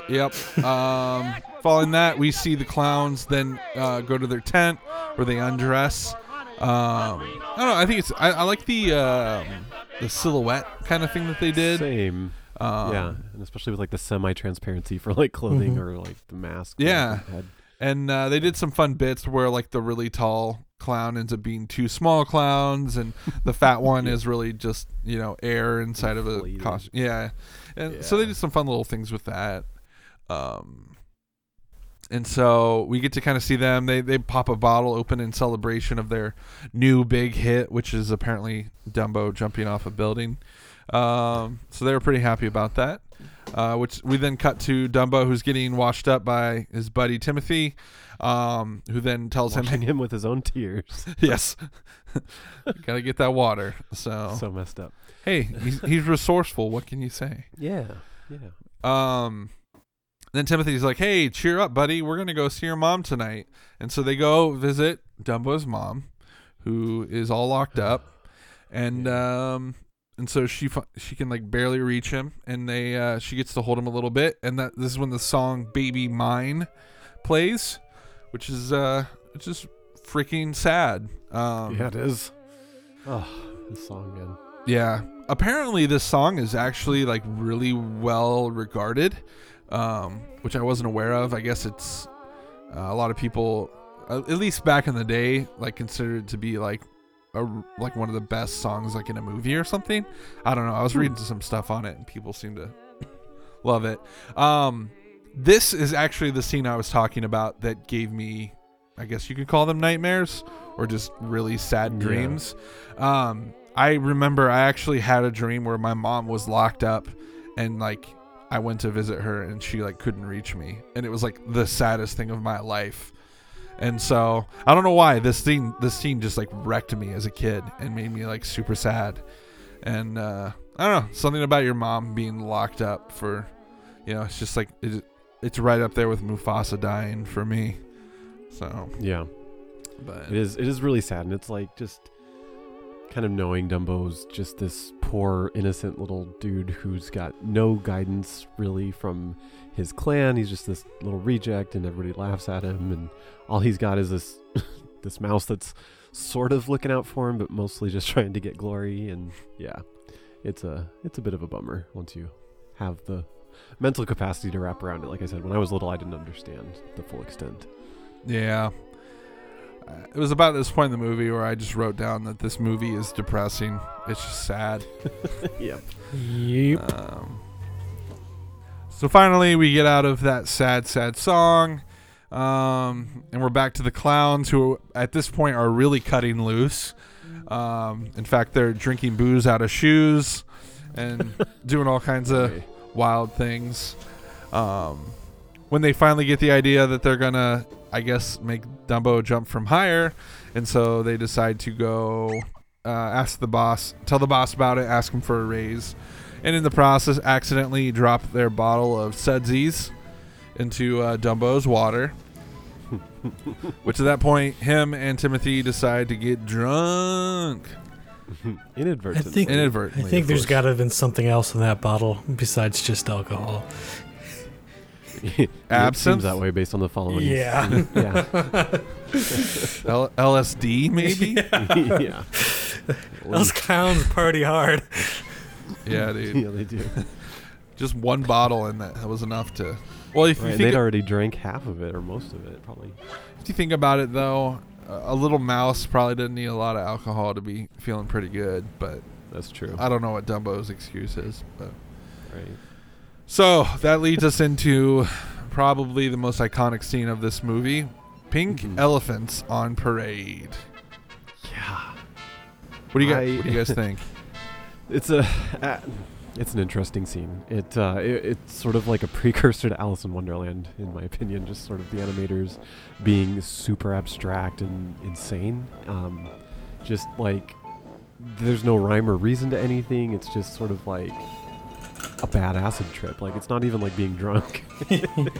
yep. Um, following that, we see the clowns then uh, go to their tent where they undress. Um, I don't know. I think it's. I, I like the um, the silhouette kind of thing that they did. Same. Um, yeah, and especially with like the semi-transparency for like clothing Mhm. or like the mask. Yeah. the. And uh, they did some fun bits where like the really tall clown ends up being two small clowns, and the fat one is really just you know air inside of a costume. Yeah, and so they did some fun little things with that. Um, and so we get to kind of see them. They they pop a bottle open in celebration of their new big hit, which is apparently Dumbo jumping off a building. Um, so they were pretty happy about that. Uh, which we then cut to Dumbo, who's getting washed up by his buddy Timothy, um, who then tells Washing him, him with his own tears. "Yes, gotta get that water." So, So messed up. hey, he's, he's resourceful. What can you say? Yeah. Yeah. Um, then Timothy's like, "Hey, cheer up, buddy. We're gonna go see your mom tonight." And so they go visit Dumbo's mom, who is all locked up, and um, and so she she can like barely reach him, and they uh, she gets to hold him a little bit, and that this is when the song "Baby Mine" plays, which is uh, it's just freaking sad. Um, yeah, it is. Oh, this song, man. yeah. Apparently, this song is actually like really well regarded, um, which I wasn't aware of. I guess it's uh, a lot of people, uh, at least back in the day, like considered it to be like a like one of the best songs like in a movie or something. I don't know. I was reading some stuff on it, and people seem to love it. Um, this is actually the scene I was talking about that gave me, I guess you could call them nightmares or just really sad Yeah. dreams. Um, I remember I actually had a dream where my mom was locked up and like I went to visit her and she like couldn't reach me and it was like the saddest thing of my life. And so I don't know why this scene this scene just like wrecked me as a kid and made me like super sad. And uh I don't know, something about your mom being locked up for you know, it's just like it, it's right up there with Mufasa dying for me. So, Yeah, but it is. It is really sad, and it's like just kind of knowing Dumbo's just this poor, innocent little dude who's got no guidance really from his clan. He's just this little reject, and everybody laughs at him, and all he's got is this this mouse that's sort of looking out for him, but mostly just trying to get glory. And yeah, it's a it's a bit of a bummer once you have the mental capacity to wrap around it. Like I said, when I was little, I didn't understand the full extent. Yeah. It was about this point in the movie where I just wrote down that this movie is depressing. It's just sad. yep. Yep. Um, so finally, we get out of that sad, sad song, um, and we're back to the clowns, who at this point are really cutting loose. Um, in fact, they're drinking booze out of shoes and doing all kinds of wild things. Um, when they finally get the idea that they're gonna, I guess, make Dumbo jump from higher, and so they decide to go uh, ask the boss, tell the boss about it, ask him for a raise, and in the process, accidentally drop their bottle of Sudsies into uh, Dumbo's water. Which at that point, him and Timothy decide to get drunk Inadvertently. I think- I inadvertently. think of there's course. got to have been something else in that bottle besides just alcohol. It seems that way based on the following. Yeah. yeah. L- LSD, maybe. yeah. Those clowns party hard. yeah, dude. yeah, they do. Just one bottle, and that was enough to. Well, if Right, you think they'd already drank half of it or most of it, probably. if you think about it, though, a a little mouse probably doesn't need a lot of alcohol to be feeling pretty good. But That's true. I don't know what Dumbo's excuse is. But right. So that leads us into probably the most iconic scene of this movie: pink Mhm. elephants on parade. Yeah. What do you guys? I- what do you guys think? It's a. Uh, it's an interesting scene. It, uh, it it's sort of like a precursor to Alice in Wonderland, in my opinion. Just sort of the animators being super abstract and insane. Um, just like there's no rhyme or reason to anything. It's just sort of like a bad acid trip. Like it's not even like being drunk.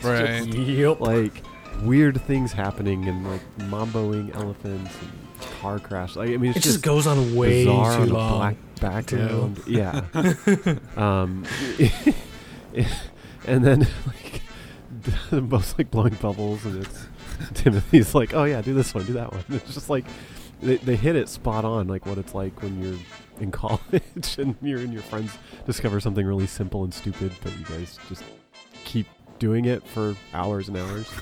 right. Yep. like weird things happening and like mamboing elephants and car crash. Like I mean, it's It just goes on way too on long. black background. Yeah. um, and then like the both like blowing bubbles, and it's Timothy's like, oh yeah, do this one, do that one. It's just like they they hit it spot on, like what it's like when you're in college and you and your friends discover something really simple and stupid, but you guys just keep doing it for hours and hours.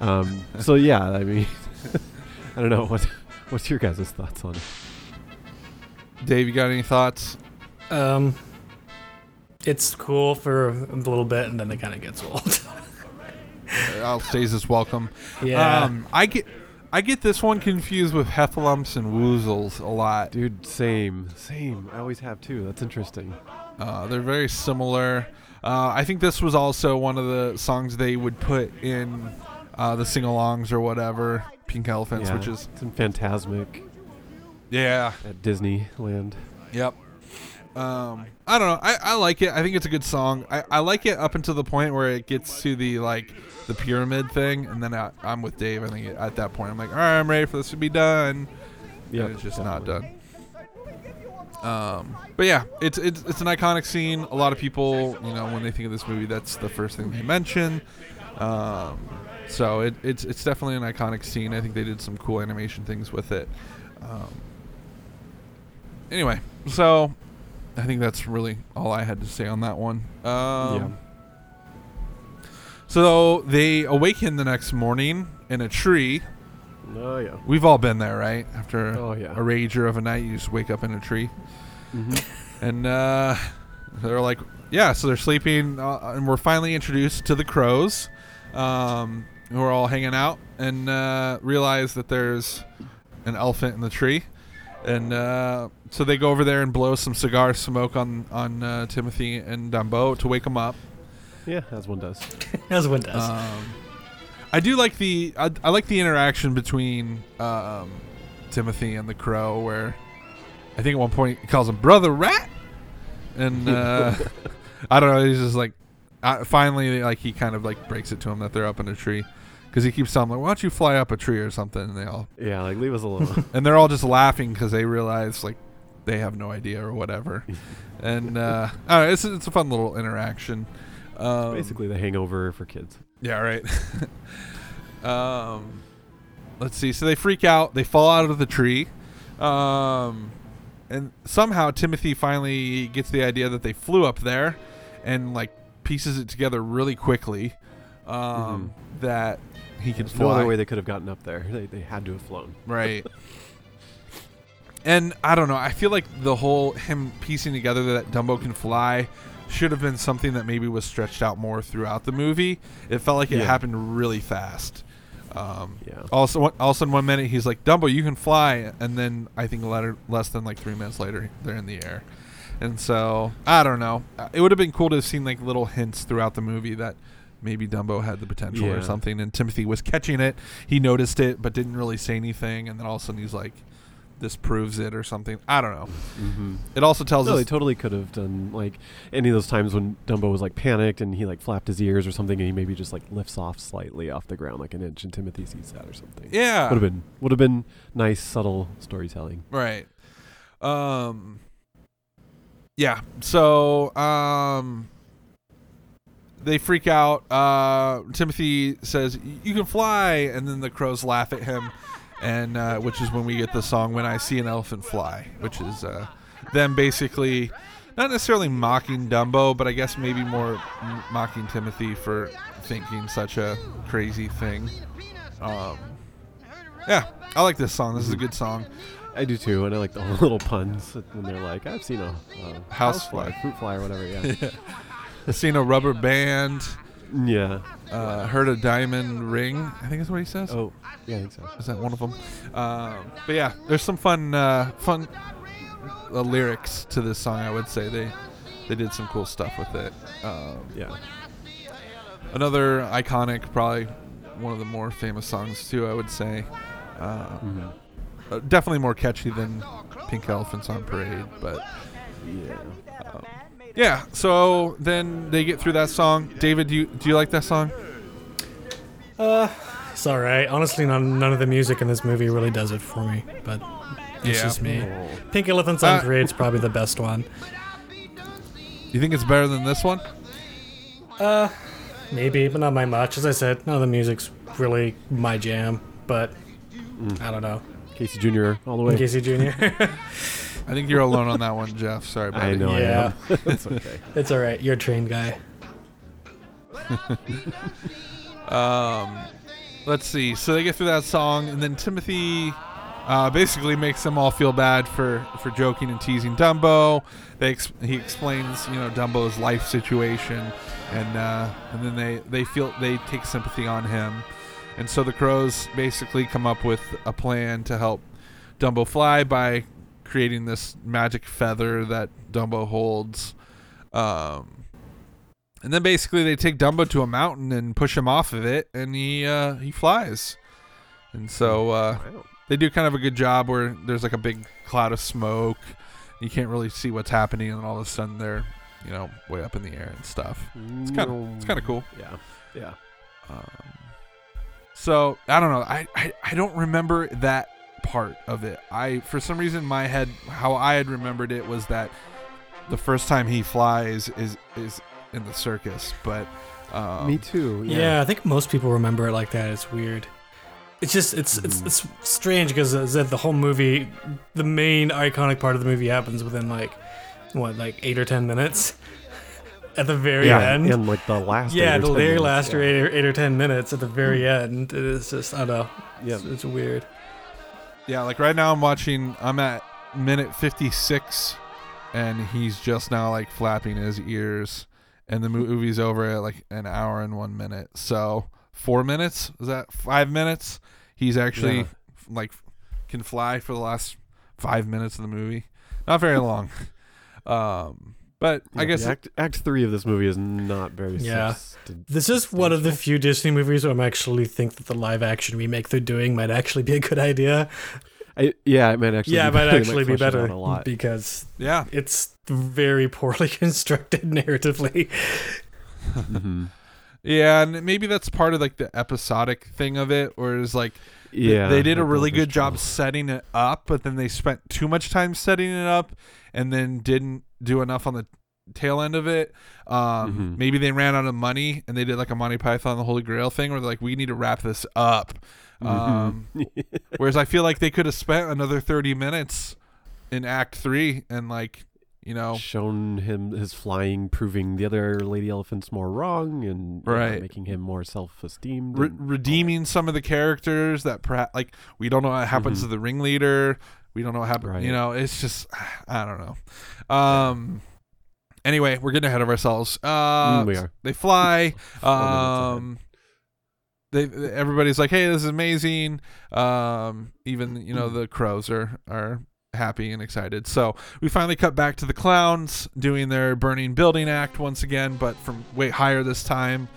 Um, so yeah, I mean, I don't know what what's your guys' thoughts on it. Dave, you got any thoughts? Um, it's cool for a little bit, and then it kind of gets old. I'll stasis welcome. yeah. Um, I get I get this one confused with heffalumps and woozles a lot. Dude, same, same. I always have too. That's interesting. Uh, they're very similar. Uh, I think this was also one of the songs they would put in uh, the sing-alongs or whatever. Pink Elephants, Yeah, which is it's in Fantasmic yeah, at Disneyland. yep. Um, I don't know. I, I like it. I think it's a good song. I, I like it up until the point where it gets to the like the pyramid thing, and then I, I'm with Dave. I think at that point I'm like, all right, I'm ready for this to be done. Yeah, it's just not done. Um, but yeah, it's it's it's an iconic scene. A lot of people, you know, when they think of this movie, that's the first thing they mention. Um, so it, it's it's definitely an iconic scene. I think they did some cool animation things with it. Um, anyway, so I think that's really all I had to say on that one. Um, So they awaken the next morning in a tree. Oh yeah. We've all been there, right? After Oh yeah. a rager of a night, you just wake up in a tree, hmm and uh, they're like, yeah. So they're sleeping, uh, and we're finally introduced to the crows, um, who are all hanging out, and uh, realize that there's an elephant in the tree, and uh, so they go over there and blow some cigar smoke on on uh, Timothy and Dumbo to wake them up. Yeah, as one does. As one does. Um, I do like the I, I like the interaction between um, Timothy and the crow, where I think at one point he calls him brother rat, and uh, I don't know. He's just like uh, finally like he kind of like breaks it to him that they're up in a tree. Because he keeps telling them, like, "Why don't you fly up a tree or something?" And they all, Yeah, like leave us alone. and they're all just laughing because they realize like they have no idea or whatever. and uh, know, it's it's a fun little interaction. Um, Basically, the Hangover for kids. yeah, right. um, let's see. So they freak out. They fall out of the tree. Um, and somehow Timothy finally gets the idea that they flew up there and like pieces it together really quickly. Um, that he can There's no fly. other way they could have gotten up there. They, they had to have flown. Right. and I don't know. I feel like the whole him piecing together that Dumbo can fly should have been something that maybe was stretched out more throughout the movie. It felt like it Yeah. happened really fast. Um, Yeah. also, in one minute he's like Dumbo, you can fly, and then I think later, less than like three minutes later they're in the air. And so I don't know. Uh, It would have been cool to have seen like little hints throughout the movie that maybe Dumbo had the potential or something, and Timothy was catching it. He noticed it, but didn't really say anything, and then all of a sudden he's like, "This proves it" or something. I don't know. Mm-hmm. It also tells No, us they totally could have done like any of those times when Dumbo was like panicked and he like flapped his ears or something, and he maybe just like lifts off slightly off the ground like an inch, and Timothy sees that or something. yeah, would have been would have been nice, subtle storytelling. Right. Um Yeah. So um they freak out. Uh Timothy says, You can fly and then the crows laugh at him and uh which is when we get the song When I See an Elephant Fly, which is uh them basically not necessarily mocking Dumbo, but I guess maybe more m- mocking Timothy for thinking such a crazy thing. Um, yeah, I like this song. This is a good song. I do too, and I like the little puns when they're like, "I've seen a, a Housefly. fruit fly, or whatever." Yeah, Seen a rubber band. yeah. Uh, heard a diamond ring. I think is what he says. Oh, yeah, I think so. Is that one of them? Um, but yeah, there's some fun, uh, fun uh, lyrics to this song. I would say they they did some cool stuff with it. Um, Yeah, another iconic, probably one of the more famous songs too. I would say. Um, hmm uh, definitely more catchy than Pink Elephants on Parade, but yeah. Yeah. So then they get through that song. David, do you do you like that song? Uh, it's all right. Honestly, none, none of the music in this movie really does it for me, but it's Yeah. just me. Oh. Pink Elephants on Uh, Parade's probably the best one. You think it's better than this one? Uh, maybe, but not by much. As I said, none of the music's really my jam, but Mm. I don't know. Casey Jr. all the way. Casey Jr. I think you're alone on that one, Jeff. Sorry about I it. know. I am. That's okay. it's all right. You're a train guy. Um, let's see. So they get through that song, and then Timothy uh, basically makes them all feel bad for, for joking and teasing Dumbo. They ex- he explains, you know, Dumbo's life situation, and uh, and then they they feel they take sympathy on him, and so the crows basically come up with a plan to help Dumbo fly by creating this magic feather that Dumbo holds. Um, and then basically they take Dumbo to a mountain and push him off of it, and he uh, he flies. And so uh, Wow. they do kind of a good job where there's like a big cloud of smoke. You can't really see what's happening, and all of a sudden they're, you know, way up in the air and stuff. It's kind of it's kind of cool. Yeah. Yeah. Um, so I don't know. I, I I don't remember that part of it. I for some reason my head how I had remembered it was that the first time he flies is is in the circus, but um, Me too. Yeah. Yeah. I think most people remember it like that. It's weird. It's just it's it's Mhm. it's strange because the whole movie, the main iconic part of the movie happens within like what like eight or ten minutes. At the very yeah, end, and like the last. yeah, eight or the 10 very minutes, last yeah. or eight or, eight or ten minutes at the very end. It is just I don't know. Yeah. It's, it's weird. Yeah, like right now I'm watching. I'm at minute 56, and he's just now like flapping his ears, and the movie's over at like an hour and one minute. So four minutes is that five minutes? He's actually Yeah. like can fly for the last five minutes of the movie. Not very long. um, but I guess act Act three of this movie is not very. Yeah. This is one of the few Disney movies where I'm actually think that the live action remake they're doing might actually be a good idea. I, yeah, it might actually. yeah, it be might better. Actually be flesh it out better A lot. because yeah, it's very poorly constructed narratively. Mhm. yeah, and maybe that's part of like the episodic thing of it, where it's like Yeah, they did a really good job setting it up, but then they spent too much time setting it up and then didn't do enough on the tail end of it. Um, Mhm. Maybe they ran out of money and they did like a Monty Python the Holy Grail thing where they're like, we need to wrap this up. Um, Mhm. whereas I feel like they could have spent another 30 minutes in Act Three and like, you know, shown him his flying, proving the other lady elephants more wrong, and you know, Right. making him more self-esteemed. re- redeeming some of the characters that perhaps like we don't know what happens Mhm. to the ringleader we don't know what happened you know it's just i don't know. Um anyway we're getting ahead of ourselves. Uh Mm, we are. they fly Four minutes ahead. um they everybody's like hey this is amazing. Um even you know the crows are are happy and excited. So we finally cut back to the clowns doing their burning building act once again but from way higher this time.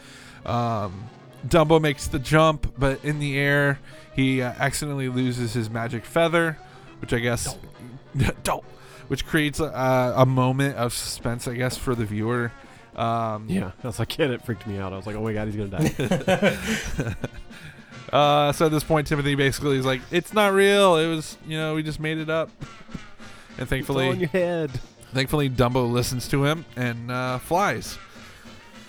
Um dumbo makes the jump but in the air he uh, accidentally loses his magic feather which i guess don't which creates a, a moment of suspense i guess for the viewer um Yeah, I was like, kid, it freaked me out. I was like, oh my god, he's gonna die. uh, so at this point, Timothy basically is like, "It's not real. It was, you know, we just made it up." And it's all in thankfully, your head. thankfully, Dumbo listens to him and uh, flies.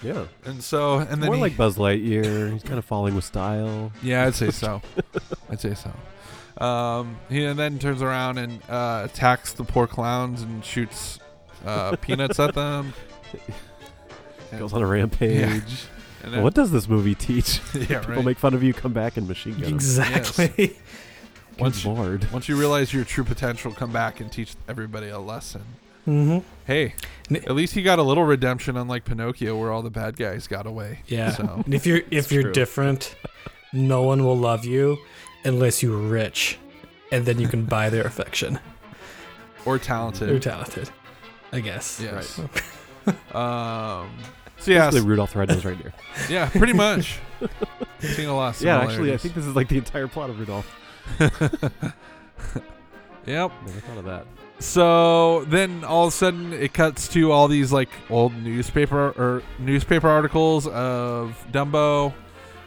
Yeah, And so, and then more he- like Buzz Lightyear. He's kind of falling with style. yeah, I'd say so. I'd say so. Um, he and then turns around and uh, attacks the poor clowns and shoots uh, peanuts at them. And- Goes on a rampage. and then- what does this movie teach? yeah, People right. make fun of you, come back and machine gun 'em. exactly. Once Good lord. once you realize your true potential, come back and teach everybody a lesson. hmm Hey, at least he got a little redemption, unlike Pinocchio, where all the bad guys got away. Yeah. So And if you're if It's you're true. different, no one will love you unless you're rich, and then you can buy their affection. or You're talented. talented, I guess. Yes. Um. So yeah, Basically, Rudolph the Red-Nosed Reindeer. yeah, pretty much. Seeing a lot. Of yeah, actually, I think this is like the entire plot of Rudolph. Yep. Never thought of that. So then all of a sudden it cuts to all these like old newspaper or newspaper articles of Dumbo.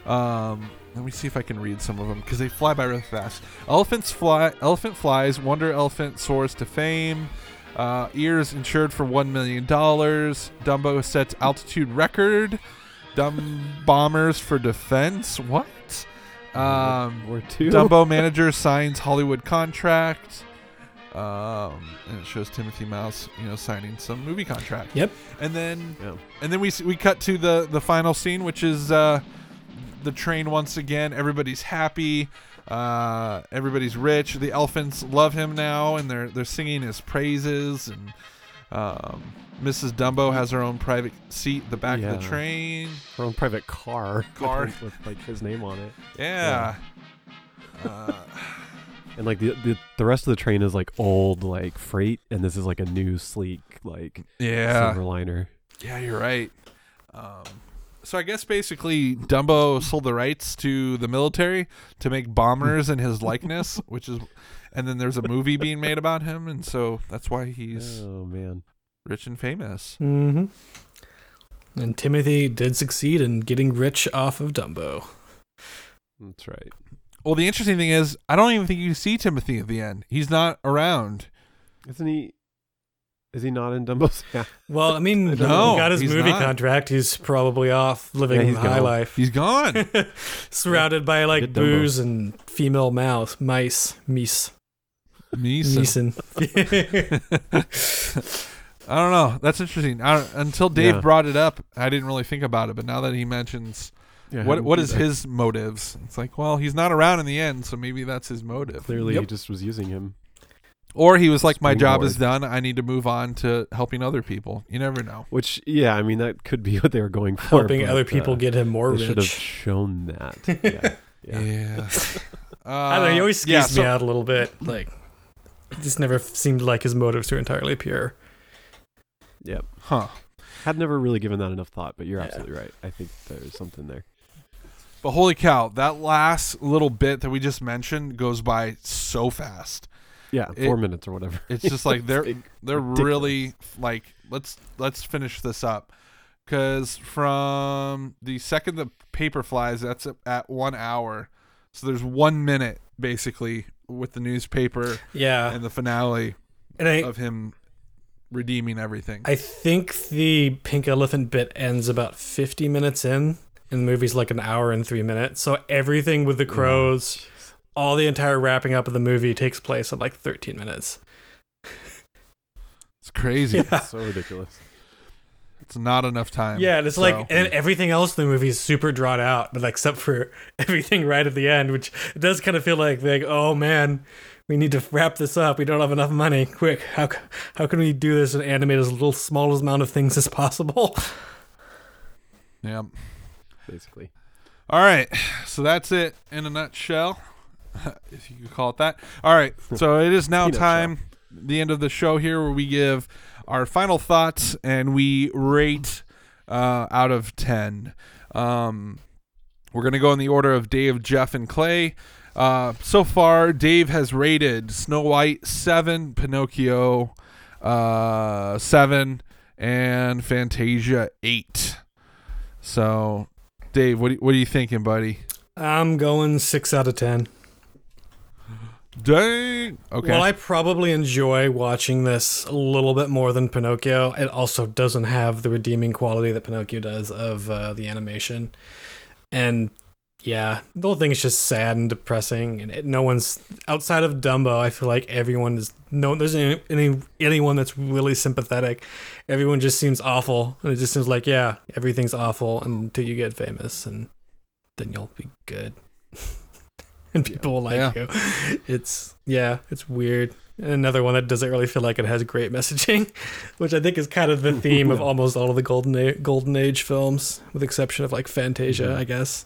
Um, let me see if I can read some of them because they fly by really fast. Elephants fly. Elephant flies. Wonder elephant soars to fame. Uh, ears insured for one million dollars. Dumbo sets altitude record. Dumb bombers for defense. What? Um, or two. Dumbo manager signs Hollywood contract. Um, and it shows Timothy Mouse, you know, signing some movie contract. Yep. And then, Yeah. and then we we cut to the the final scene, which is uh, the train once again. Everybody's happy. Uh, everybody's rich. The elephants love him now, and they're they're singing his praises. And um, Mrs. Dumbo has her own private seat at the back of the Yeah. train. Her own private car. Car. with, with like his name on it. Yeah. Uh, And like the, the the rest of the train is like old like freight, and this is like a new sleek like yeah. Silverliner. Yeah, you're right. Um, so I guess basically Dumbo sold the rights to the military to make bombers in his likeness, which is, and then there's a movie being made about him, and so that's why he's Oh man. rich and famous. Mm-hmm. And Timothy did succeed in getting rich off of Dumbo. That's right. Well, the interesting thing is, I don't even think you see Timothy at the end. He's not around. Isn't he? Is he not in Dumbo's? Yeah. Well, I mean, No, he got his he's movie not. contract. He's probably off living Yeah, he's high gone. life, He's gone. surrounded by like Good Dumbo. booze and female mouth, mice, meese, Neeson. Neeson. I don't know. That's interesting. I until Dave Yeah. brought it up, I didn't really think about it. But now that he mentions yeah what him what do is that. his motives, it's like, well, he's not around in the end, so maybe that's his motive. Clearly, he just was using him. Or he was like, my job is done. I need to move on to helping other people. You never know. Which, yeah, I mean, that could be what they were going for. helping but, other people uh, get him more They should have shown that. Yeah. Yeah. Yeah. I don't know. He always Uh, skews yeah, me out a little bit. Like, it just never seemed like his motives were entirely pure. Yep. Huh. Had never really given that enough thought, but you're Yeah. absolutely right. I think there's something there. But holy cow, that last little bit that we just mentioned goes by so fast. Yeah, It- four minutes or whatever. It's just like they're they're ridiculous. really like let's let's finish this up because from the second the paper flies, that's at one hour. So there's one minute basically with the newspaper Yeah, and the finale and I of him redeeming everything. I think the pink elephant bit ends about 50 minutes in, and the movie's like an hour and three minutes. So everything with the crows, all the entire wrapping up of the movie takes place in like 13 minutes. It's crazy. Yeah. so ridiculous. It's not enough time. Yeah, and it's So- like, and everything else in the movie is super drawn out, but like, except for everything right at the end, which it does kind of feel like, like, oh man, we need to wrap this up. We don't have enough money. Quick, how how can we do this and animate as little smallest amount of things as possible? yeah. Basically. All right. So that's it in a nutshell, if you could call it that. All right. So it is now Peanut time, the end of the show here, where we give our final thoughts and we rate uh, out of 10. Um, we're going to go in the order of Dave, Jeff, and Clay. Uh, so far, Dave has rated Snow White 7, Pinocchio uh, 7, and Fantasia 8. So, Dave, what, do- what are you thinking, buddy? I'm going six out of ten. Dang. Okay. While I probably enjoy watching this a little bit more than Pinocchio, it also doesn't have the redeeming quality that Pinocchio does of uh, the animation. And yeah, the whole thing is just sad and depressing. And it, no one's outside of Dumbo. I feel like everyone is no. There's any, any anyone that's really sympathetic. Everyone just seems awful, and it just seems like yeah, everything's awful until you get famous, and then you'll be good. and people will like Yeah. you. It's yeah, it's weird. And another one that doesn't really feel like it has great messaging, which I think is kind of the theme of almost all of the golden A- golden age films, with exception of like Fantasia, Mhm. I guess.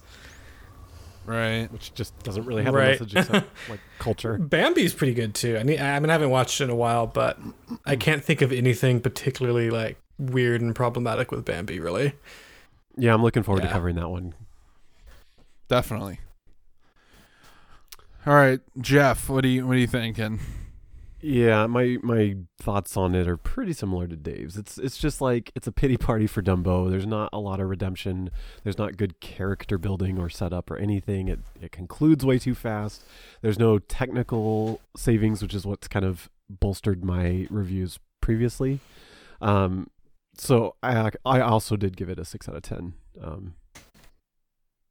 right. Which just doesn't really have Right. a message except like culture. Bambi's pretty good too. I mean, I mean, I haven't watched it in a while, but I can't think of anything particularly like weird and problematic with Bambi. Really, Yeah, I'm looking forward Yeah. to covering that one. Definitely. All right, Jeff. What do you what are you thinking? Yeah, my my thoughts on it are pretty similar to Dave's. It's it's just like it's a pity party for Dumbo. There's not a lot of redemption. There's not good character building or setup or anything. It it concludes way too fast. There's no technical savings, which is what's kind of bolstered my reviews previously. Um, so I I also did give it a six out of ten. Um,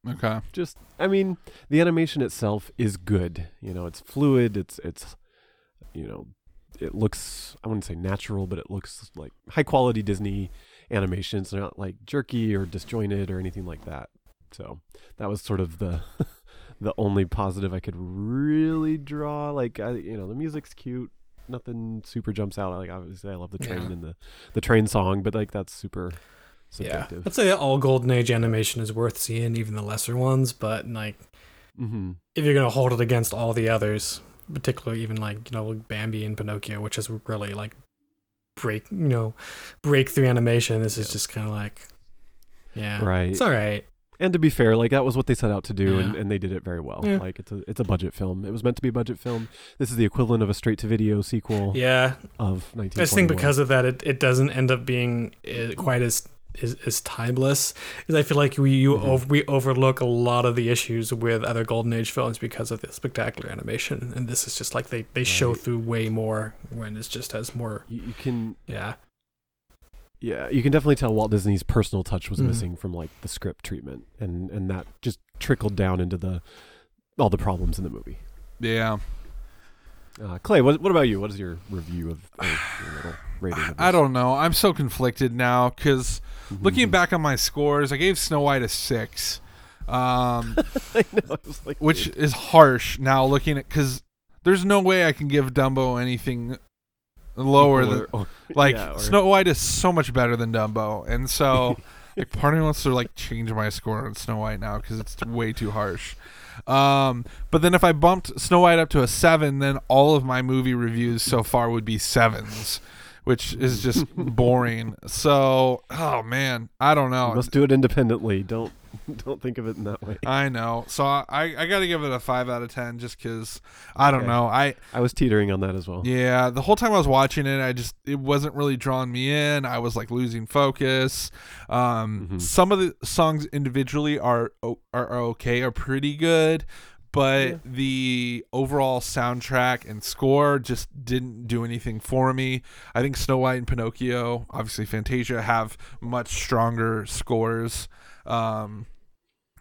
Okay. just I mean the animation itself is good. You know, it's fluid. It's it's you know it looks I wouldn't say natural, but it looks like high quality Disney animations. They're not like jerky or disjointed or anything like that. So that was sort of the the only positive I could really draw. Like I, you know, the music's cute. Nothing super jumps out. Like obviously, I love the train Yeah. and the the train song, but like that's super yeah. subjective. I'd say all golden age animation is worth seeing, even the lesser ones. But like, mm-hmm. if you're gonna hold it against all the others, particularly even like you know Bambi and Pinocchio, which is really like break you know breakthrough animation. This is Yeah. just kind of like yeah, Right. It's all right. And to be fair, like that was what they set out to do, and, Yeah. and they did it very well. Yeah. Like it's a it's a budget film. It was meant to be a budget film. This is the equivalent of a straight to video sequel Yeah, of 1921. I just think because of that, it, it doesn't end up being uh, quite as is, is timeless. Is I feel like we you Mhm. ov- we overlook a lot of the issues with other golden age films because of the spectacular animation, and this is just like they they show through way more when it just has more. You, you can Yeah, Yeah, you can definitely tell Walt Disney's personal touch was Mhm. missing from like the script treatment, and and that just trickled down into the all the problems in the movie. Yeah. Uh, Clay, what what about you? What is your review of, of your little rating? Of I don't know. I'm so conflicted now because Mhm. looking back on my scores, I gave Snow White a six, um, know, like, which dude. is harsh now looking at because there's no way I can give Dumbo anything lower than Or- or- like yeah, or- Snow White is so much better than Dumbo, and so like part of me wants to like change my score on Snow White now because it's way too harsh. Um, but then if I bumped Snow White up to a seven, then all of my movie reviews so far would be sevens, which is just boring. So, oh man, I don't You know. must do it independently. Don't don't think of it in that way. I know. So I I got to give it a five out of ten just because I don't Okay. know. I I was teetering on that as well. Yeah, the whole time I was watching it, I just it wasn't really drawing me in. I was like losing focus. Um, Mhm. Some of the songs individually are, are okay, are pretty good, but Yeah. the overall soundtrack and score just didn't do anything for me. I think Snow White and Pinocchio, obviously Fantasia, have much stronger scores. Um,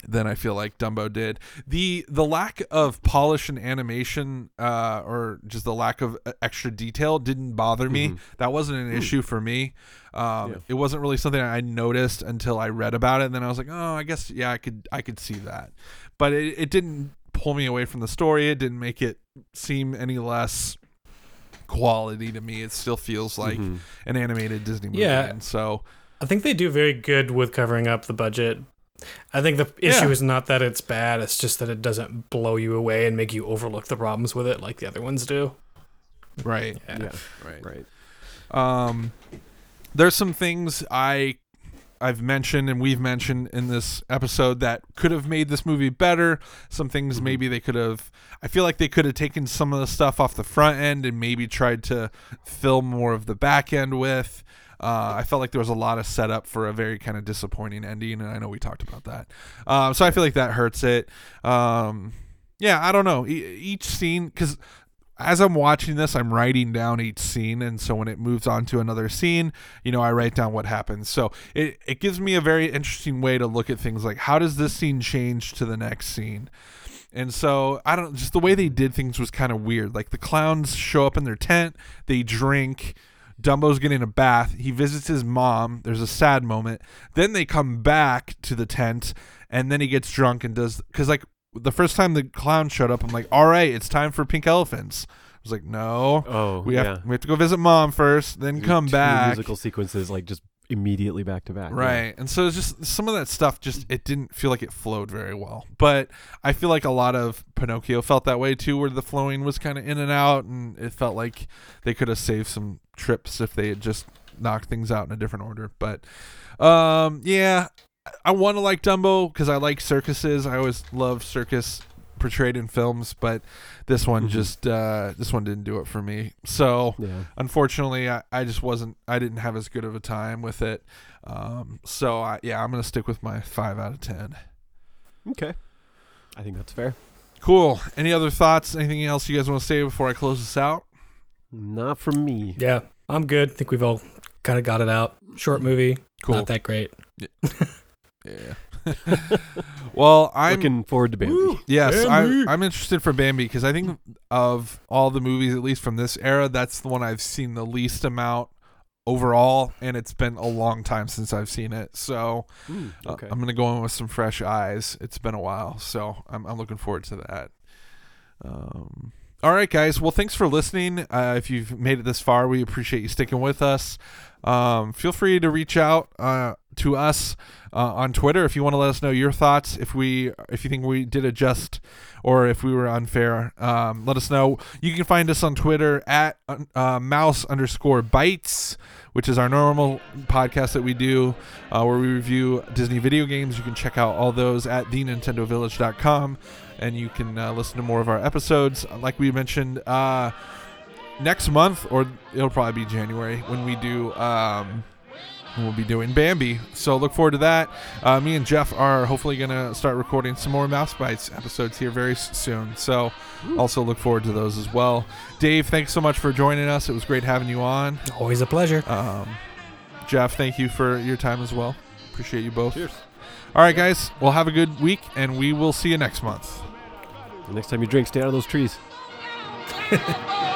than I feel like Dumbo did. The the lack of polish and animation, uh, or just the lack of uh, extra detail, didn't bother me. Mhm. That wasn't an issue for me. Um, Yeah. It wasn't really something I noticed until I read about it. And then I was like, oh, I guess yeah, I could I could see that, but it, it didn't pull me away from the story. It didn't make it seem any less quality to me. It still feels like Mhm. an animated Disney movie. Yeah. And so I think they do very good with covering up the budget. I think the issue Yeah. is not that it's bad; it's just that it doesn't blow you away and make you overlook the problems with it like the other ones do. right, Yeah. Yeah, right. right. Um, there's some things I I've mentioned and we've mentioned in this episode that could have made this movie better. Some things Mhm. maybe they could have. I feel like they could have taken some of the stuff off the front end and maybe tried to fill more of the back end with. Uh, I felt like there was a lot of setup for a very kind of disappointing ending, and I know we talked about that. Um, so I feel like that hurts it. Um, yeah, I don't know. E- each scene, because as I'm watching this, I'm writing down each scene, and so when it moves on to another scene, you know, I write down what happens. So it it gives me a very interesting way to look at things like how does this scene change to the next scene. And so I don't just the way they did things was kind of weird. Like the clowns show up in their tent, they drink. Dumbo's getting a bath. He visits his mom. There's a sad moment. Then they come back to the tent, and then he gets drunk and does because like the first time the clown showed up, I'm like, all right, it's time for pink elephants. I was like, no, Oh, we yeah. have we have to go visit mom first, then come Two back. Musical sequences like just immediately back to back. yeah. Right. And so it's just some of that stuff just it didn't feel like it flowed very well. But I feel like a lot of Pinocchio felt that way too, where the flowing was kind of in and out and it felt like they could have saved some trips if they had just knocked things out in a different order. But um yeah, I want to like Dumbo because I like circuses. I always love circus portrayed in films, but this one Mhm. just uh this one didn't do it for me. So Yeah. unfortunately I, I just wasn't i didn't have as good of a time with it um, so I, yeah i'm gonna stick with my five out of ten Okay. I think that's fair. cool any other thoughts anything else you guys want to say before i close this out Not from me. Yeah, I'm good. I think we've all kind of got it out. Short movie, cool not that great. yeah well i'm Looking forward to Bambi. yes I, Bambi. i'm interested for bambi because i think of all the movies at least from this era that's the one i've seen the least amount overall and it's been a long time since i've seen it so Hmm, Uh. I'm gonna go in with some fresh eyes. It's been a while, so I'm, I'm looking forward to that. Um, all right, guys. Well, thanks for listening. Uh, if you've made it this far, we appreciate you sticking with us. Um, feel free to reach out uh, to us uh, on Twitter if you want to let us know your thoughts. If we, if you think we did it just, or if we were unfair, um, let us know. You can find us on Twitter at uh, mouse underscore bites, which is our normal podcast that we do uh, where we review Disney video games. You can check out all those at thenintendovillage.com and you can uh, listen to more of our episodes. Like we mentioned, uh, next month, or it'll probably be January, when we do um, we'll be doing Bambi. So look forward to that. Uh, me and Jeff are hopefully going to start recording some more Mouse Bites episodes here very soon. So also look forward to those as well. Dave, thanks so much for joining us. It was great having you on. Always a pleasure. Um, Jeff, thank you for your time as well. Appreciate you both. Cheers. All right, guys. Well, have a good week, and we will see you next month. The next time you drink, stay out of those trees.